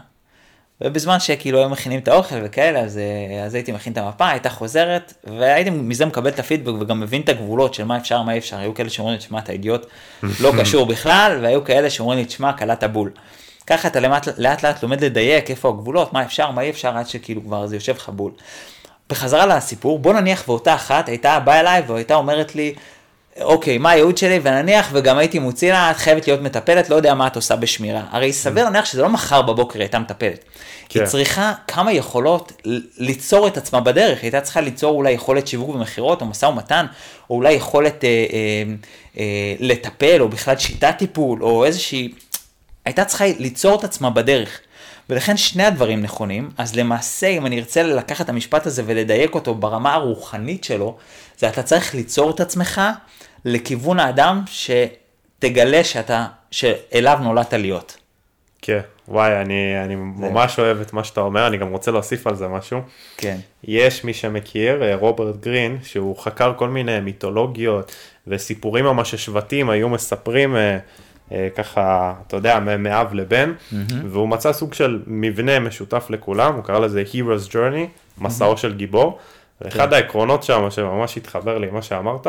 ובזמן שכאילו היו מכינים את האוכל וכאלה, אז, אה, אז הייתי מכין את המפה, הייתה חוזרת, והייתי מזה מקבל את הפידבק וגם מבין את הגבולות של מה אפשר, מה אי אפשר. היו כאלה שאומרים לי, תשמע, אתה אידיוט, לא קשור בכלל, והיו כאלה שאומרים לי, תשמע, קלעת בול. ככה אתה לאט לאט, לאט לומד לדייק איפה הגבולות, מה אפשר, מה אי אפשר, עד שכאילו כבר זה יושב לך בול. בחזרה לסיפור, בוא נניח ואותה אחת הייתה באה אליי והייתה אומרת לי, אוקיי, מה הייעוד שלי, ונניח וגם הייתי מוציא לה, את חייבת להיות מטפלת, לא יודע מה את עושה בשמירה. הרי סביר להניח שזה לא מחר בבוקר הייתה מטפלת. כן. היא צריכה כמה יכולות ליצור את עצמה בדרך, היא הייתה צריכה ליצור אולי יכולת שיווק ומכירות, או משא ומתן, או אולי יכולת אה, אה, אה, לטפל, או בכלל שיטת טיפול, או איזושהי... הייתה צריכה ליצור את עצמה בדרך. ולכן שני הדברים נכונים, אז למעשה אם אני ארצה לקחת את המשפט הזה ולדייק אותו ברמה הרוחנית שלו, זה אתה צריך ליצור את עצמך לכיוון האדם שתגלה שאתה, שאליו נולדת להיות. כן, וואי, אני, אני ממש אוהב את מה שאתה אומר, אני גם רוצה להוסיף על זה משהו. כן. יש מי שמכיר, אה, רוברט גרין, שהוא חקר כל מיני מיתולוגיות וסיפורים ממש ששבטים היו מספרים אה, אה, ככה, אתה יודע, מאב לבן, והוא מצא סוג של מבנה משותף לכולם, הוא קרא לזה Hero's Journey, מסעו של גיבור. ואחד העקרונות שם שממש התחבר לי מה שאמרת,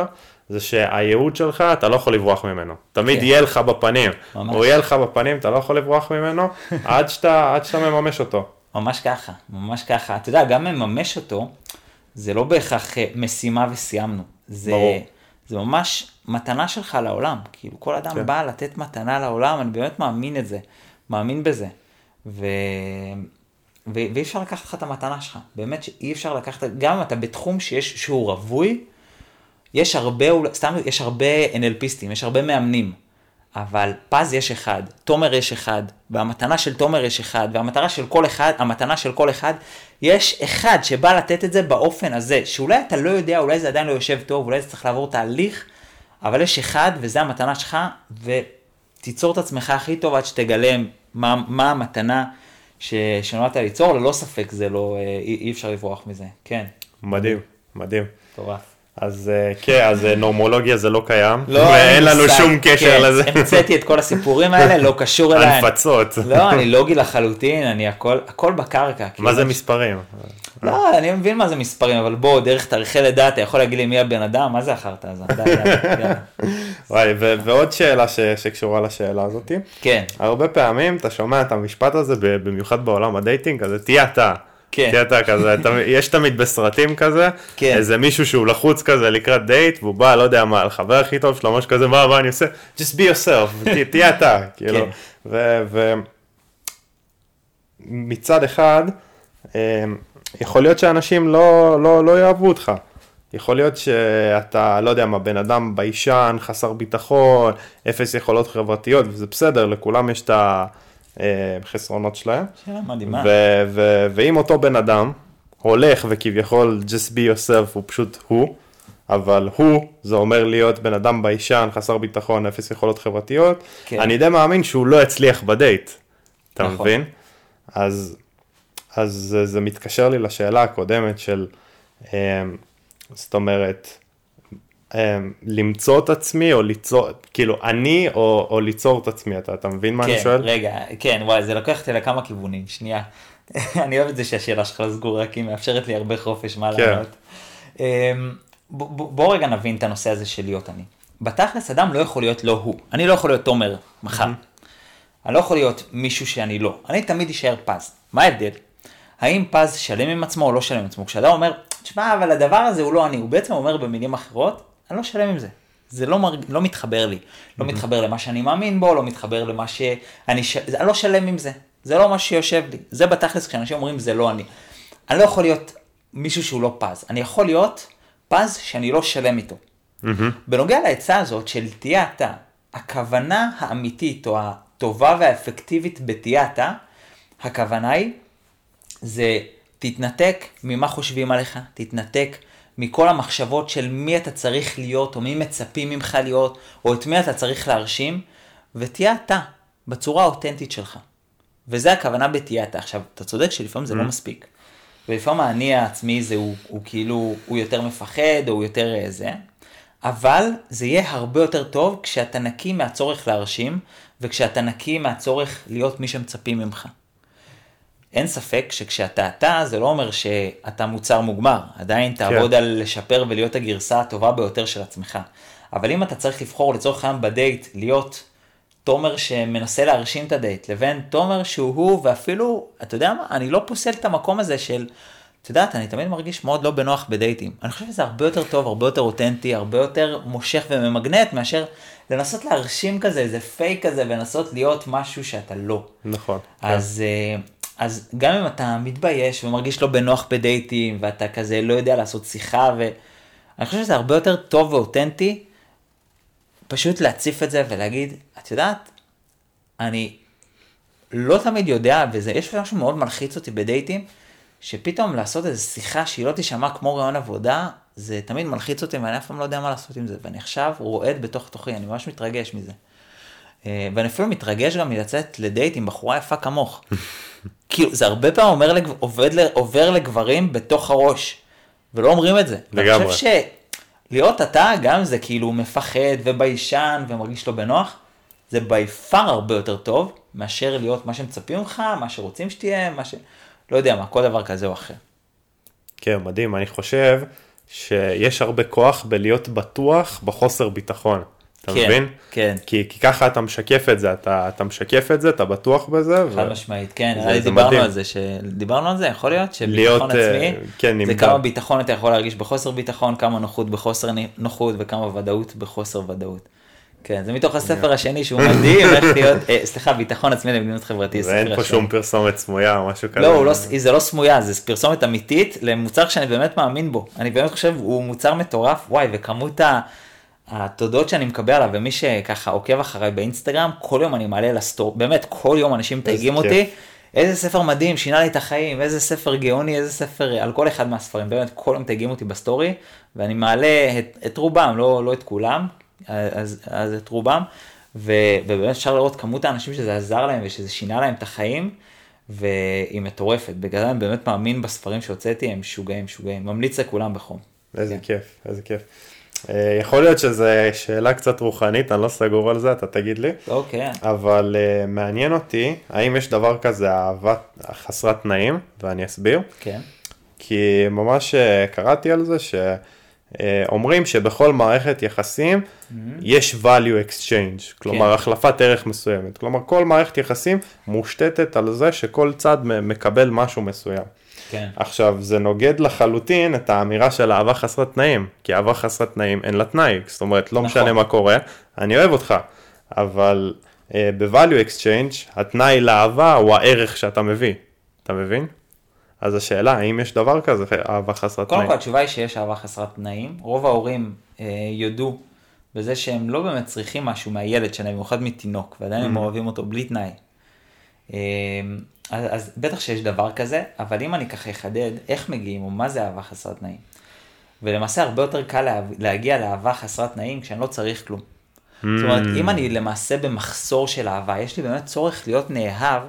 זה שהייעוד שלך, אתה לא יכול לברוח ממנו. תמיד כן. יהיה לך בפנים. ממש. הוא יהיה לך בפנים, אתה לא יכול לברוח ממנו, עד שאתה, עד שאתה מממש אותו. ממש ככה, ממש ככה. אתה יודע, גם מממש אותו, זה לא בהכרח אה, משימה וסיימנו. זה, ברור. זה ממש מתנה שלך לעולם. כאילו, כל אדם כן. בא לתת מתנה לעולם, אני באמת מאמין את זה, מאמין בזה. ו... ו... ואי אפשר לקחת לך את המתנה שלך. באמת שאי אפשר לקחת, גם אם אתה בתחום שיש, שהוא רווי, יש הרבה, סתם, יש הרבה NLPיסטים, יש הרבה מאמנים, אבל פז יש אחד, תומר יש אחד, והמתנה של תומר יש אחד, והמטרה של כל אחד, המתנה של כל אחד, יש אחד שבא לתת את זה באופן הזה, שאולי אתה לא יודע, אולי זה עדיין לא יושב טוב, אולי זה צריך לעבור תהליך, אבל יש אחד, וזה המתנה שלך, ותיצור את עצמך הכי טוב עד שתגלה מה, מה המתנה ש, שנולדת ליצור, ללא ספק זה לא, אה, אי, אי אפשר לברוח מזה, כן, מדהים, מדהים. מטורף. אז אה, כן, אז אה, נומרולוגיה זה לא קיים, לא, ואין לנו שום קשר כן, לזה. המצאתי את כל הסיפורים האלה, לא קשור אליי. הנפצות. לא, אני לוגי לחלוטין, אני הכל, הכל בקרקע. מה כאילו, זה מספרים? לא, אני מבין מה זה מספרים, אבל בוא, דרך תאריכי לידה, אתה יכול להגיד לי מי הבן אדם? מה זה החרטא הזה? וואי, ועוד שאלה שקשורה לשאלה הזאתי. כן, הרבה פעמים אתה שומע את המשפט הזה, במיוחד בעולם ה dating, כזה תהיה אתה. כן. אתה כזה, יש תמיד בסרטים כזה, כן. איזה מישהו שהוא לחוץ כזה לקראת דייט, והוא בא, לא יודע מה, לחבר הכי טוב שלו, משהו כזה, מה, מה אני עושה? just be yourself, תהיה אתה, כאילו. כן. ו- ו- מצד אחד, אה, יכול להיות שאנשים לא, לא, לא יאהבו אותך. יכול להיות שאתה, לא יודע מה, בן אדם ביישן, חסר ביטחון, אפס יכולות חברתיות, וזה בסדר, לכולם יש את החסרונות שלהם. שאלה מדהימה. ואם אותו בן אדם הולך וכביכול just be yourself הוא פשוט הוא, אבל הוא, זה אומר להיות בן אדם ביישן, חסר ביטחון, אפס יכולות חברתיות, כן. אני די מאמין שהוא לא יצליח בדייט, אתה נכון. מבין? אז, אז זה, מתקשר לי לשאלה הקודמת של, אמ, זאת אומרת, למצוא את עצמי או ליצור, כאילו אני או, או ליצור את עצמי, אתה, אתה מבין מה אני כן, שואל? רגע, כן, וואי, זה לקח אותי לכמה כיוונים, שנייה. אני אוהב את זה שהשאלה שלך לא סגורה, כי היא מאפשרת לי הרבה חופש מה כן. לענות. אמ, ב- ב- בוא רגע נבין את הנושא הזה של להיות אני. בתכלס אדם לא יכול להיות לא הוא. אני לא יכול להיות תומר מחר. אני לא יכול להיות מישהו שאני לא. אני תמיד אשאר פז. מה ההבדל? האם פז שלם עם עצמו או לא שלם עם עצמו? כשאדם אומר, תשמע, אבל הדבר הזה הוא לא אני, הוא בעצם אומר במילים אחרות, אני לא שלם עם זה. זה לא, מרג... לא מתחבר לי. לא מתחבר למה שאני מאמין בו, לא מתחבר למה שאני... ש... אני לא שלם עם זה. זה לא מה שיושב לי. זה בתכלס כשאנשים אומרים זה לא אני. אני לא יכול להיות מישהו שהוא לא פז. אני יכול להיות פז שאני לא שלם איתו. בנוגע לעצה הזאת של תהיה אתה, הכוונה האמיתית או הטובה והאפקטיבית בתהיה אתה, הכוונה היא, זה תתנתק ממה חושבים עליך, תתנתק מכל המחשבות של מי אתה צריך להיות, או מי מצפים ממך להיות, או את מי אתה צריך להרשים, ותהיה אתה, בצורה האותנטית שלך. וזה הכוונה בתהיה אתה. עכשיו, אתה צודק שלפעמים זה לא מספיק. ולפעמים האני העצמי זה הוא, הוא כאילו, הוא יותר מפחד, או הוא יותר אה, זה, אבל זה יהיה הרבה יותר טוב כשאתה נקי מהצורך להרשים, וכשאתה נקי מהצורך להיות מי שמצפים ממך. אין ספק שכשאתה אתה, זה לא אומר שאתה מוצר מוגמר. עדיין תעבוד כן. על לשפר ולהיות הגרסה הטובה ביותר של עצמך. אבל אם אתה צריך לבחור לצורך העניין בדייט, להיות תומר שמנסה להרשים את הדייט, לבין תומר שהוא הוא, ואפילו, אתה יודע מה, אני לא פוסל את המקום הזה של, את יודעת, אני תמיד מרגיש מאוד לא בנוח בדייטים. אני חושב שזה הרבה יותר טוב, הרבה יותר אותנטי, הרבה יותר מושך וממגנט, מאשר לנסות להרשים כזה, איזה פייק כזה, ולנסות להיות משהו שאתה לא. נכון. אז... כן. אז גם אם אתה מתבייש ומרגיש לא בנוח בדייטים, ואתה כזה לא יודע לעשות שיחה, ואני חושב שזה הרבה יותר טוב ואותנטי, פשוט להציף את זה ולהגיד, את יודעת, אני לא תמיד יודע, ויש משהו מאוד מלחיץ אותי בדייטים, שפתאום לעשות איזו שיחה שהיא לא תישמע כמו רעיון עבודה, זה תמיד מלחיץ אותי ואני אף פעם לא יודע מה לעשות עם זה. ואני עכשיו רועד בתוך תוכי, אני ממש מתרגש מזה. אה, ואני אפילו מתרגש גם מלצאת לדייט עם בחורה יפה כמוך. כאילו, זה הרבה פעמים אומר, לג... עובד, עובר לגברים בתוך הראש, ולא אומרים את זה. לגמרי. אני חושב שלהיות אתה, גם אם זה כאילו מפחד וביישן ומרגיש לא בנוח, זה בי פאר הרבה יותר טוב, מאשר להיות מה שמצפים ממך, מה שרוצים שתהיה, מה ש... לא יודע מה, כל דבר כזה או אחר. כן, מדהים, אני חושב שיש הרבה כוח בלהיות בטוח בחוסר ביטחון. אתה כן, מבין? כן. כי, כי ככה אתה משקף את זה, אתה, אתה משקף את זה, אתה בטוח בזה. חד ו... משמעית, כן, זה, זה דיברנו מדהים. על זה, דיברנו על זה, יכול להיות שביטחון עצמי, uh, כן, זה כמה ביטחון אתה יכול להרגיש בחוסר ביטחון, כמה נוחות בחוסר נוחות וכמה ודאות בחוסר ודאות. כן, זה מתוך הספר השני שהוא מדהים, איך להיות, אה, סליחה, ביטחון עצמי למדיניות חברתית. ואין פה שום פרסומת סמויה או משהו כזה. לא, לא, זה לא סמויה, זה פרסומת אמיתית למוצר שאני באמת מאמין בו. אני באמת חושב, הוא מוצר מטורף, וואי, וכמות ה... התודות שאני מקבל עליו, ומי שככה עוקב אחריי באינסטגרם, כל יום אני מעלה לסטורי, באמת, כל יום אנשים מתייגים אותי. איזה ספר מדהים, שינה לי את החיים, איזה ספר גאוני, איזה ספר, על כל אחד מהספרים, באמת, כל יום מתייגים אותי בסטורי, ואני מעלה את, את רובם, לא, לא את כולם, אז, אז את רובם, ו, ובאמת אפשר לראות כמות האנשים שזה עזר להם ושזה שינה להם את החיים, והיא מטורפת. בגלל זה אני באמת מאמין בספרים שהוצאתי, הם משוגעים, משוגעים. ממליץ לכולם בחום. איזה כן. כיף, איזה כיף. אה, יכול להיות שזו שאלה קצת רוחנית, אני לא סגור על זה, אתה תגיד לי. אוקיי. Okay. אבל uh, מעניין אותי, האם יש דבר כזה אהבה חסרת תנאים, ואני אסביר. כן. Okay. כי ממש uh, קראתי על זה שאומרים שבכל מערכת יחסים mm-hmm. יש value exchange, כלומר כן. החלפת ערך מסוימת. כלומר כל מערכת יחסים מושתתת על זה שכל צד מקבל משהו מסוים. כן. עכשיו, זה נוגד לחלוטין את האמירה של אהבה חסרת תנאים, כי אהבה חסרת תנאים אין לה תנאי, זאת אומרת, לא נכון. משנה מה קורה, אני אוהב אותך, אבל uh, ב-value exchange, התנאי לאהבה הוא הערך שאתה מביא, אתה מבין? אז השאלה, האם יש דבר כזה, אהבה חסרת תנאים? קודם כל, התשובה היא שיש אהבה חסרת תנאים. רוב ההורים uh, יודו בזה שהם לא באמת צריכים משהו מהילד שלהם, במיוחד מתינוק, ועדיין mm-hmm. הם אוהבים אותו בלי תנאי. Uh, אז, אז בטח שיש דבר כזה, אבל אם אני ככה אחדד איך מגיעים או מה זה אהבה חסרת תנאים. ולמעשה הרבה יותר קל לה, להגיע לאהבה חסרת תנאים כשאני לא צריך כלום. Mm. זאת אומרת, אם אני למעשה במחסור של אהבה, יש לי באמת צורך להיות נאהב,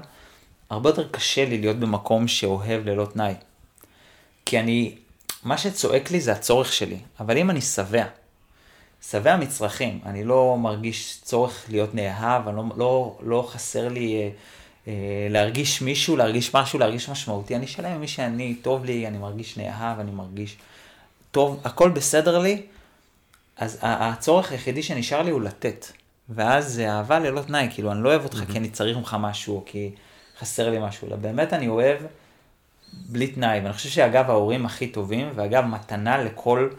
הרבה יותר קשה לי להיות במקום שאוהב ללא תנאי. כי אני, מה שצועק לי זה הצורך שלי, אבל אם אני שבע, שבע מצרכים, אני לא מרגיש צורך להיות נאהב, אני לא, לא, לא חסר לי... אה, להרגיש מישהו, להרגיש משהו, להרגיש משמעותי. אני שלם עם מי שאני, טוב לי, אני מרגיש נאהב, אני מרגיש טוב, הכל בסדר לי, אז הצורך היחידי שנשאר לי הוא לתת. ואז זה אהבה ללא תנאי, כאילו, אני לא אוהב אותך mm-hmm. כי אני צריך ממך משהו, או כי חסר לי משהו, אלא באמת אני אוהב בלי תנאי. ואני חושב שאגב, ההורים הכי טובים, ואגב, מתנה לכל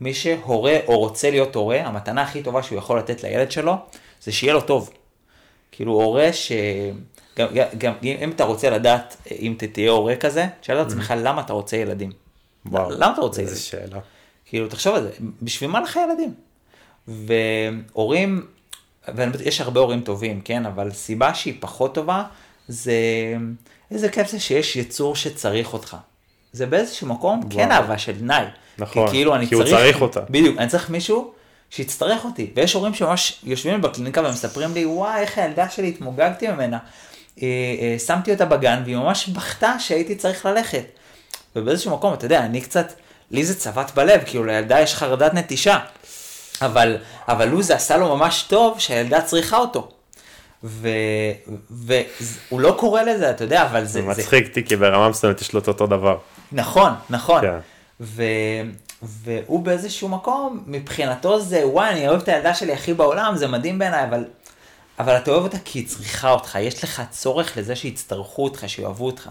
מי שהורה או רוצה להיות הורה, המתנה הכי טובה שהוא יכול לתת לילד שלו, זה שיהיה לו טוב. כאילו הורה ש... גם, גם אם אתה רוצה לדעת, אם תהיה הורה כזה, תשאל את עצמך למה אתה רוצה ילדים. וואו, למה אתה רוצה איזה ילדים? שאלה. כאילו, תחשוב על זה, בשביל מה לך ילדים? והורים, ויש הרבה הורים טובים, כן? אבל סיבה שהיא פחות טובה, זה איזה כיף זה שיש יצור שצריך אותך. זה באיזשהו מקום כן וואו. אהבה של תנאי. נכון, כי כאילו אני כי הוא צריך, צריך אותה. בדיוק, אני צריך מישהו שיצטרך אותי. ויש הורים שממש יושבים בקליניקה ומספרים לי, וואי, איך הילדה שלי התמוגגתי ממנה. אה, אה, שמתי אותה בגן והיא ממש בכתה שהייתי צריך ללכת. ובאיזשהו מקום, אתה יודע, אני קצת, לי זה צבט בלב, כאילו לילדה יש חרדת נטישה. אבל, אבל לו זה עשה לו ממש טוב שהילדה צריכה אותו. והוא לא קורא לזה, אתה יודע, אבל זה... זה מצחיק אותי, כי ברמה מסוימת יש לו את אותו דבר. נכון, נכון. כן. ו... והוא באיזשהו מקום, מבחינתו זה, וואי, אני אוהב את הילדה שלי הכי בעולם, זה מדהים בעיניי, אבל, אבל אתה אוהב אותה כי היא צריכה אותך, יש לך צורך לזה שיצטרכו אותך, שיאהבו אותך.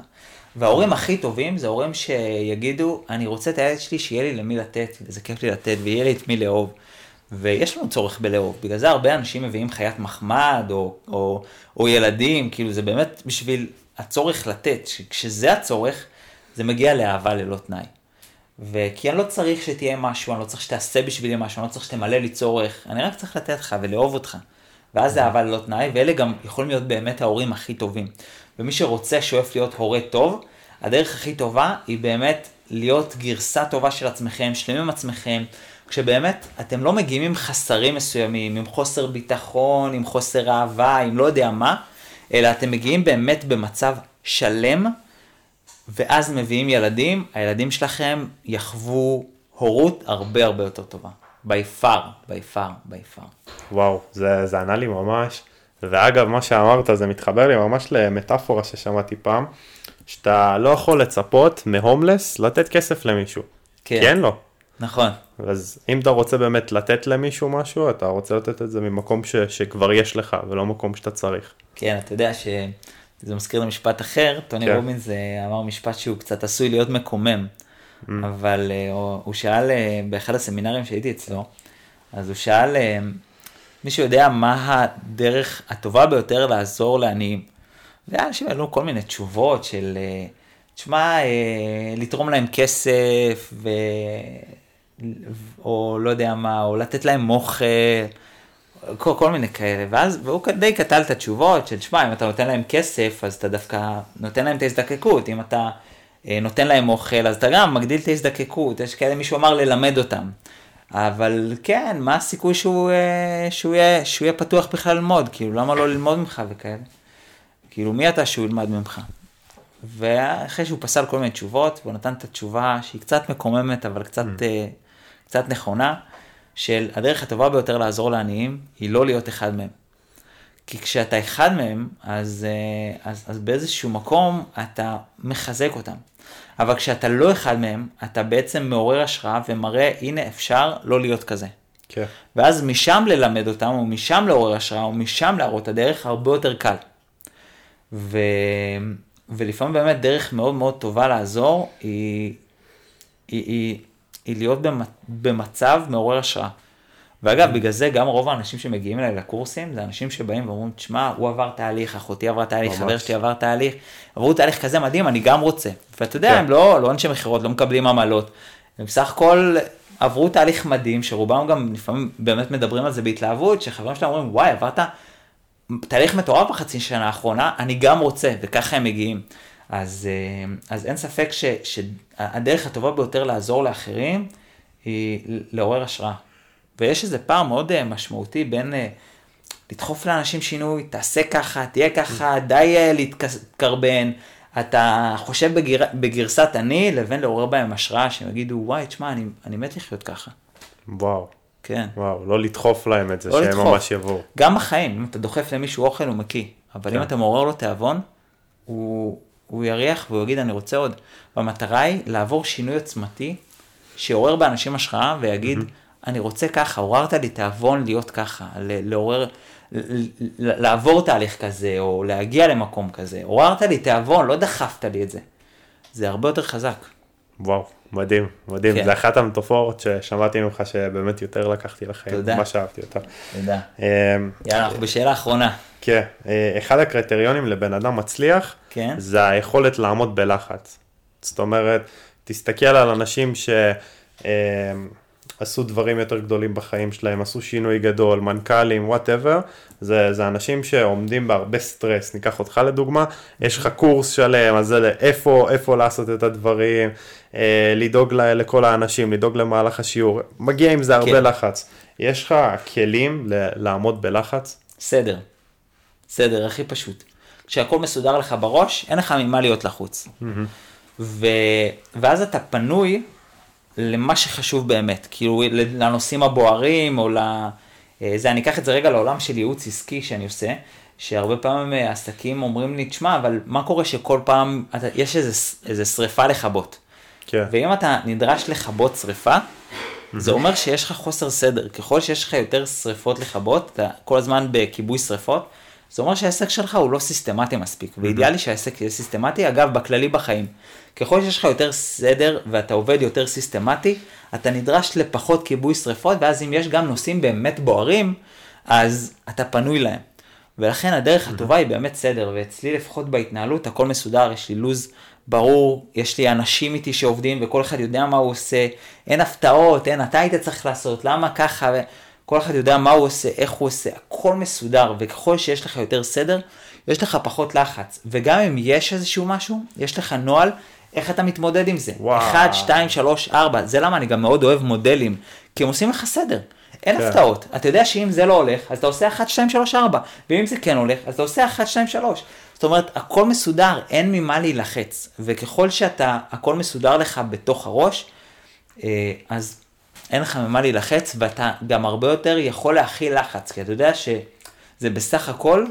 וההורים הכי טובים זה הורים שיגידו, אני רוצה את הילד שלי שיהיה לי למי לתת, וזה כיף לי לתת, ויהיה לי את מי לאהוב. ויש לנו צורך בלאהוב, בגלל זה הרבה אנשים מביאים חיית מחמד, או, או, או ילדים, כאילו זה באמת בשביל הצורך לתת, כשזה הצורך, זה מגיע לאהבה ללא תנאי. וכי אני לא צריך שתהיה משהו, אני לא צריך שתעשה בשבילי משהו, אני לא צריך שתמלא לי צורך, אני רק צריך לתת לך ולאהוב אותך. ואז זה אהבה ללא תנאי, ואלה גם יכולים להיות באמת ההורים הכי טובים. ומי שרוצה, שואף להיות הורה טוב, הדרך הכי טובה היא באמת להיות גרסה טובה של עצמכם, שלמים עם עצמכם, כשבאמת אתם לא מגיעים עם חסרים מסוימים, עם חוסר ביטחון, עם חוסר אהבה, עם לא יודע מה, אלא אתם מגיעים באמת במצב שלם, ואז מביאים ילדים, הילדים שלכם יחוו הורות הרבה הרבה יותר טובה. בי פאר, בי פאר, בי פאר. וואו, זה, זה ענה לי ממש. ואגב, מה שאמרת זה מתחבר לי ממש למטאפורה ששמעתי פעם, שאתה לא יכול לצפות מהומלס לתת כסף למישהו. כן. כי אין לו. נכון. אז אם אתה רוצה באמת לתת למישהו משהו, אתה רוצה לתת את זה ממקום ש, שכבר יש לך, ולא מקום שאתה צריך. כן, אתה יודע שזה מזכיר לי משפט אחר, טוני כן. רובינס אה, אמר משפט שהוא קצת עשוי להיות מקומם, Mm. אבל... אה, הוא הוא שאל אה, באחד הסמינרים שהייתי אצלו, אז הוא שאל, אה, מישהו יודע מה הדרך הטובה ביותר לעזור לעניים? ואנשים העלו כל מיני תשובות של, תשמע, לתרום להם כסף, ו... או לא יודע מה, או לתת להם אוכל, כל, כל מיני כאלה, ואז, והוא די קטל את התשובות של, שמע, אם אתה נותן להם כסף, אז אתה דווקא נותן להם את ההזדקקות, אם אתה נותן להם אוכל, אז אתה גם מגדיל את ההזדקקות, יש כאלה, מישהו אמר ללמד אותם. אבל כן, מה הסיכוי שהוא, אה, שהוא, יהיה, שהוא יהיה פתוח בכלל ללמוד, כאילו, למה לא ללמוד ממך וכאלה? כאילו, מי אתה שהוא ילמד ממך? ואחרי שהוא פסל כל מיני תשובות, והוא נתן את התשובה שהיא קצת מקוממת, אבל קצת, אה, קצת נכונה, של הדרך הטובה ביותר לעזור לעניים, היא לא להיות אחד מהם. כי כשאתה אחד מהם, אז, אה, אז, אז באיזשהו מקום אתה מחזק אותם. אבל כשאתה לא אחד מהם, אתה בעצם מעורר השראה ומראה, הנה אפשר לא להיות כזה. כן. ואז משם ללמד אותם, או משם לעורר השראה, או משם להראות את הדרך, הרבה יותר קל. ו... ולפעמים באמת דרך מאוד מאוד טובה לעזור, היא, היא, היא, היא להיות במצב מעורר השראה. ואגב, בגלל זה גם רוב האנשים שמגיעים אליי לקורסים, זה אנשים שבאים ואומרים, תשמע, הוא עבר תהליך, אחותי עברה תהליך. חבר שלי עבר תהליך, עברו תהליך כזה מדהים, אני גם רוצה. ואתה יודע, כן. הם לא, לא אנשי מכירות, לא מקבלים עמלות. הם בסך הכל עברו תהליך מדהים, שרובם גם לפעמים באמת מדברים על זה בהתלהבות, שחברים שלהם אומרים, וואי, עברת תהליך מטורף בחצי שנה האחרונה, אני גם רוצה, וככה הם מגיעים. אז, אה, אז אין ספק שהדרך הטובה ביותר לעזור לאחרים היא לעורר השראה. ויש איזה פער מאוד אה, משמעותי בין אה, לדחוף לאנשים שינוי, תעשה ככה, תהיה ככה, די אה, להתקרבן, אתה חושב בגיר, בגרסת אני, לבין לעורר בהם השראה, שהם יגידו, וואי, תשמע, אני, אני מת לחיות ככה. וואו, כן. וואו, לא לדחוף להם את זה, לא שהם לדחוף. ממש יבואו. גם בחיים, אם אתה דוחף למישהו אוכל, הוא מקיא. אבל אם כן. אתה מעורר לו תיאבון, הוא, הוא יריח והוא יגיד, אני רוצה עוד. והמטרה היא לעבור שינוי עוצמתי, שיעורר באנשים השראה ויגיד, אני רוצה ככה, עוררת לי תיאבון להיות ככה, לעורר, לעבור תהליך כזה, או להגיע למקום כזה. עוררת לי תיאבון, לא דחפת לי את זה. זה הרבה יותר חזק. וואו, מדהים, מדהים. כן. זה אחת המטאפורות ששמעתי ממך שבאמת יותר לקחתי לחיים, תודה. ממש אהבתי אותה. תודה. אה, יאללה, אנחנו בשאלה אחרונה. כן, אה, אחד הקריטריונים לבן אדם מצליח, כן. זה היכולת לעמוד בלחץ. זאת אומרת, תסתכל על אנשים שעשו דברים יותר גדולים בחיים שלהם, עשו שינוי גדול, מנכ"לים, whatever, זה, זה אנשים שעומדים בהרבה סטרס. ניקח אותך לדוגמה, יש לך קורס שלם, אז זה איפה, איפה לעשות את הדברים, אה, לדאוג ל- לכל האנשים, לדאוג למהלך השיעור, מגיע עם זה הרבה כן. לחץ. יש לך כלים ל- לעמוד בלחץ? סדר. סדר, הכי פשוט. כשהכל מסודר לך בראש, אין לך ממה להיות לחוץ. ו... ואז אתה פנוי למה שחשוב באמת, כאילו לנושאים הבוערים, או ל... אה, זה, אני אקח את זה רגע לעולם של ייעוץ עסקי שאני עושה, שהרבה פעמים אה, עסקים אומרים לי, תשמע, אבל מה קורה שכל פעם אתה, יש איזה, איזה שריפה לכבות? כן. ואם אתה נדרש לכבות שריפה, זה אומר שיש לך חוסר סדר. ככל שיש לך יותר שריפות לכבות, אתה כל הזמן בכיבוי שריפות, זה אומר שהעסק שלך הוא לא סיסטמטי מספיק. ואידיאלי שהעסק יהיה סיסטמטי, אגב, בכללי בחיים. ככל שיש לך יותר סדר ואתה עובד יותר סיסטמטי, אתה נדרש לפחות כיבוי שריפות, ואז אם יש גם נושאים באמת בוערים, אז אתה פנוי להם. ולכן הדרך הטובה היא באמת סדר, ואצלי לפחות בהתנהלות הכל מסודר, יש לי לו"ז ברור, יש לי אנשים איתי שעובדים וכל אחד יודע מה הוא עושה, אין הפתעות, אין אתה היית צריך לעשות, למה ככה, כל אחד יודע מה הוא עושה, איך הוא עושה, הכל מסודר, וככל שיש לך יותר סדר, יש לך פחות לחץ, וגם אם יש איזשהו משהו, יש לך נוהל איך אתה מתמודד עם זה. וואו. 1, 2, 3, 4, זה למה אני גם מאוד אוהב מודלים, כי הם עושים לך סדר. אין כן. הפתעות, אתה יודע שאם זה לא הולך, אז אתה עושה 1, 2, 3, 4, ואם זה כן הולך, אז אתה עושה 1, 2, 3. זאת אומרת, הכל מסודר, אין ממה להילחץ, וככל שאתה, הכל מסודר לך בתוך הראש, אה, אז אין לך ממה להילחץ, ואתה גם הרבה יותר יכול להכיל לחץ, כי אתה יודע שזה בסך הכל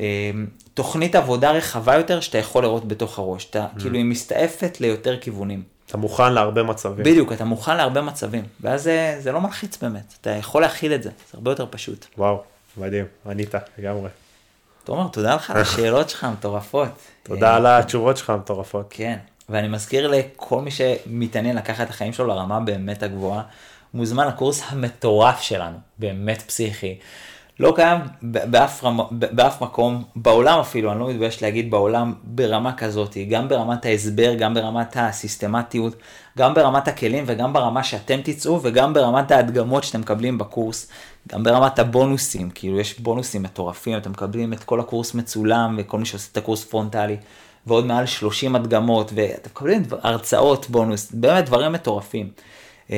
אה, תוכנית עבודה רחבה יותר שאתה יכול לראות בתוך הראש, אתה כאילו היא מסתעפת ליותר כיוונים. אתה מוכן להרבה מצבים. בדיוק, אתה מוכן להרבה מצבים, ואז זה, זה לא מלחיץ באמת, אתה יכול להכיל את זה, זה הרבה יותר פשוט. וואו, מדהים, ענית לגמרי. תומר, תודה לך על השאלות שלך המטורפות. תודה אה, על התשובות שלך המטורפות. כן, ואני מזכיר לכל מי שמתעניין לקחת את החיים שלו לרמה באמת הגבוהה, מוזמן לקורס המטורף שלנו, באמת פסיכי. לא קיים באף, רמה, באף מקום, בעולם אפילו, אני לא מתבייש להגיד בעולם, ברמה כזאת, גם ברמת ההסבר, גם ברמת הסיסטמטיות, גם ברמת הכלים וגם ברמה שאתם תצאו וגם ברמת ההדגמות שאתם מקבלים בקורס, גם ברמת הבונוסים, כאילו יש בונוסים מטורפים, אתם מקבלים את כל הקורס מצולם וכל מי שעושה את הקורס פרונטלי, ועוד מעל 30 הדגמות, ואתם מקבלים הרצאות בונוס, באמת דברים מטורפים. אה,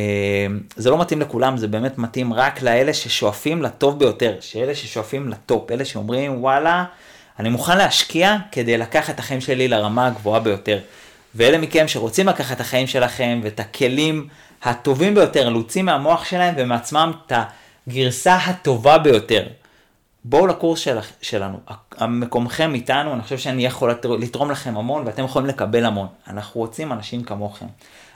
זה לא מתאים לכולם, זה באמת מתאים רק לאלה ששואפים לטוב ביותר, שאלה ששואפים לטופ, אלה שאומרים וואלה, אני מוכן להשקיע כדי לקחת את החיים שלי לרמה הגבוהה ביותר. ואלה מכם שרוצים לקחת את החיים שלכם ואת הכלים הטובים ביותר, להוציא מהמוח שלהם ומעצמם את הגרסה הטובה ביותר. בואו לקורס של, שלנו, מקומכם איתנו, אני חושב שאני יכול לתרום לכם המון ואתם יכולים לקבל המון. אנחנו רוצים אנשים כמוכם.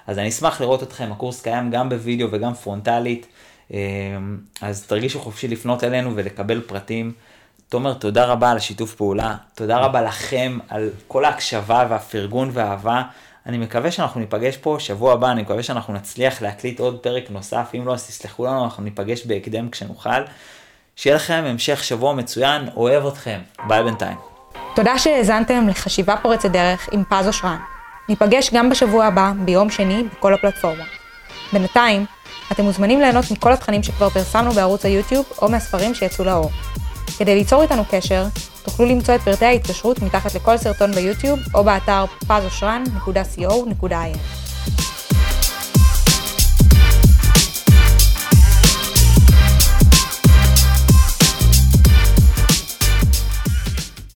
אז אני אשמח לראות אתכם, הקורס קיים גם בווידאו וגם פרונטלית, אה, אז תרגישו חופשי לפנות אלינו ולקבל פרטים. תומר, תודה רבה על השיתוף פעולה, תודה רבה לכם על כל ההקשבה והפרגון והאהבה. אני מקווה שאנחנו ניפגש פה שבוע הבא, אני מקווה שאנחנו נצליח להקליט עוד פרק נוסף, אם לא אז תסלחו לנו, אנחנו ניפגש בהקדם כשנוכל. שיהיה לכם המשך שבוע מצוין, אוהב אתכם, ביי בינתיים. תודה שהאזנתם לחשיבה פורצת דרך עם פז אושרן. ניפגש גם בשבוע הבא, ביום שני, בכל הפלטפורמות. בינתיים, אתם מוזמנים ליהנות מכל התכנים שכבר פרסמנו בערוץ היוטיוב או מהספרים שיצאו לאור. כדי ליצור איתנו קשר, תוכלו למצוא את פרטי ההתקשרות מתחת לכל סרטון ביוטיוב או באתר pazosran.co.il.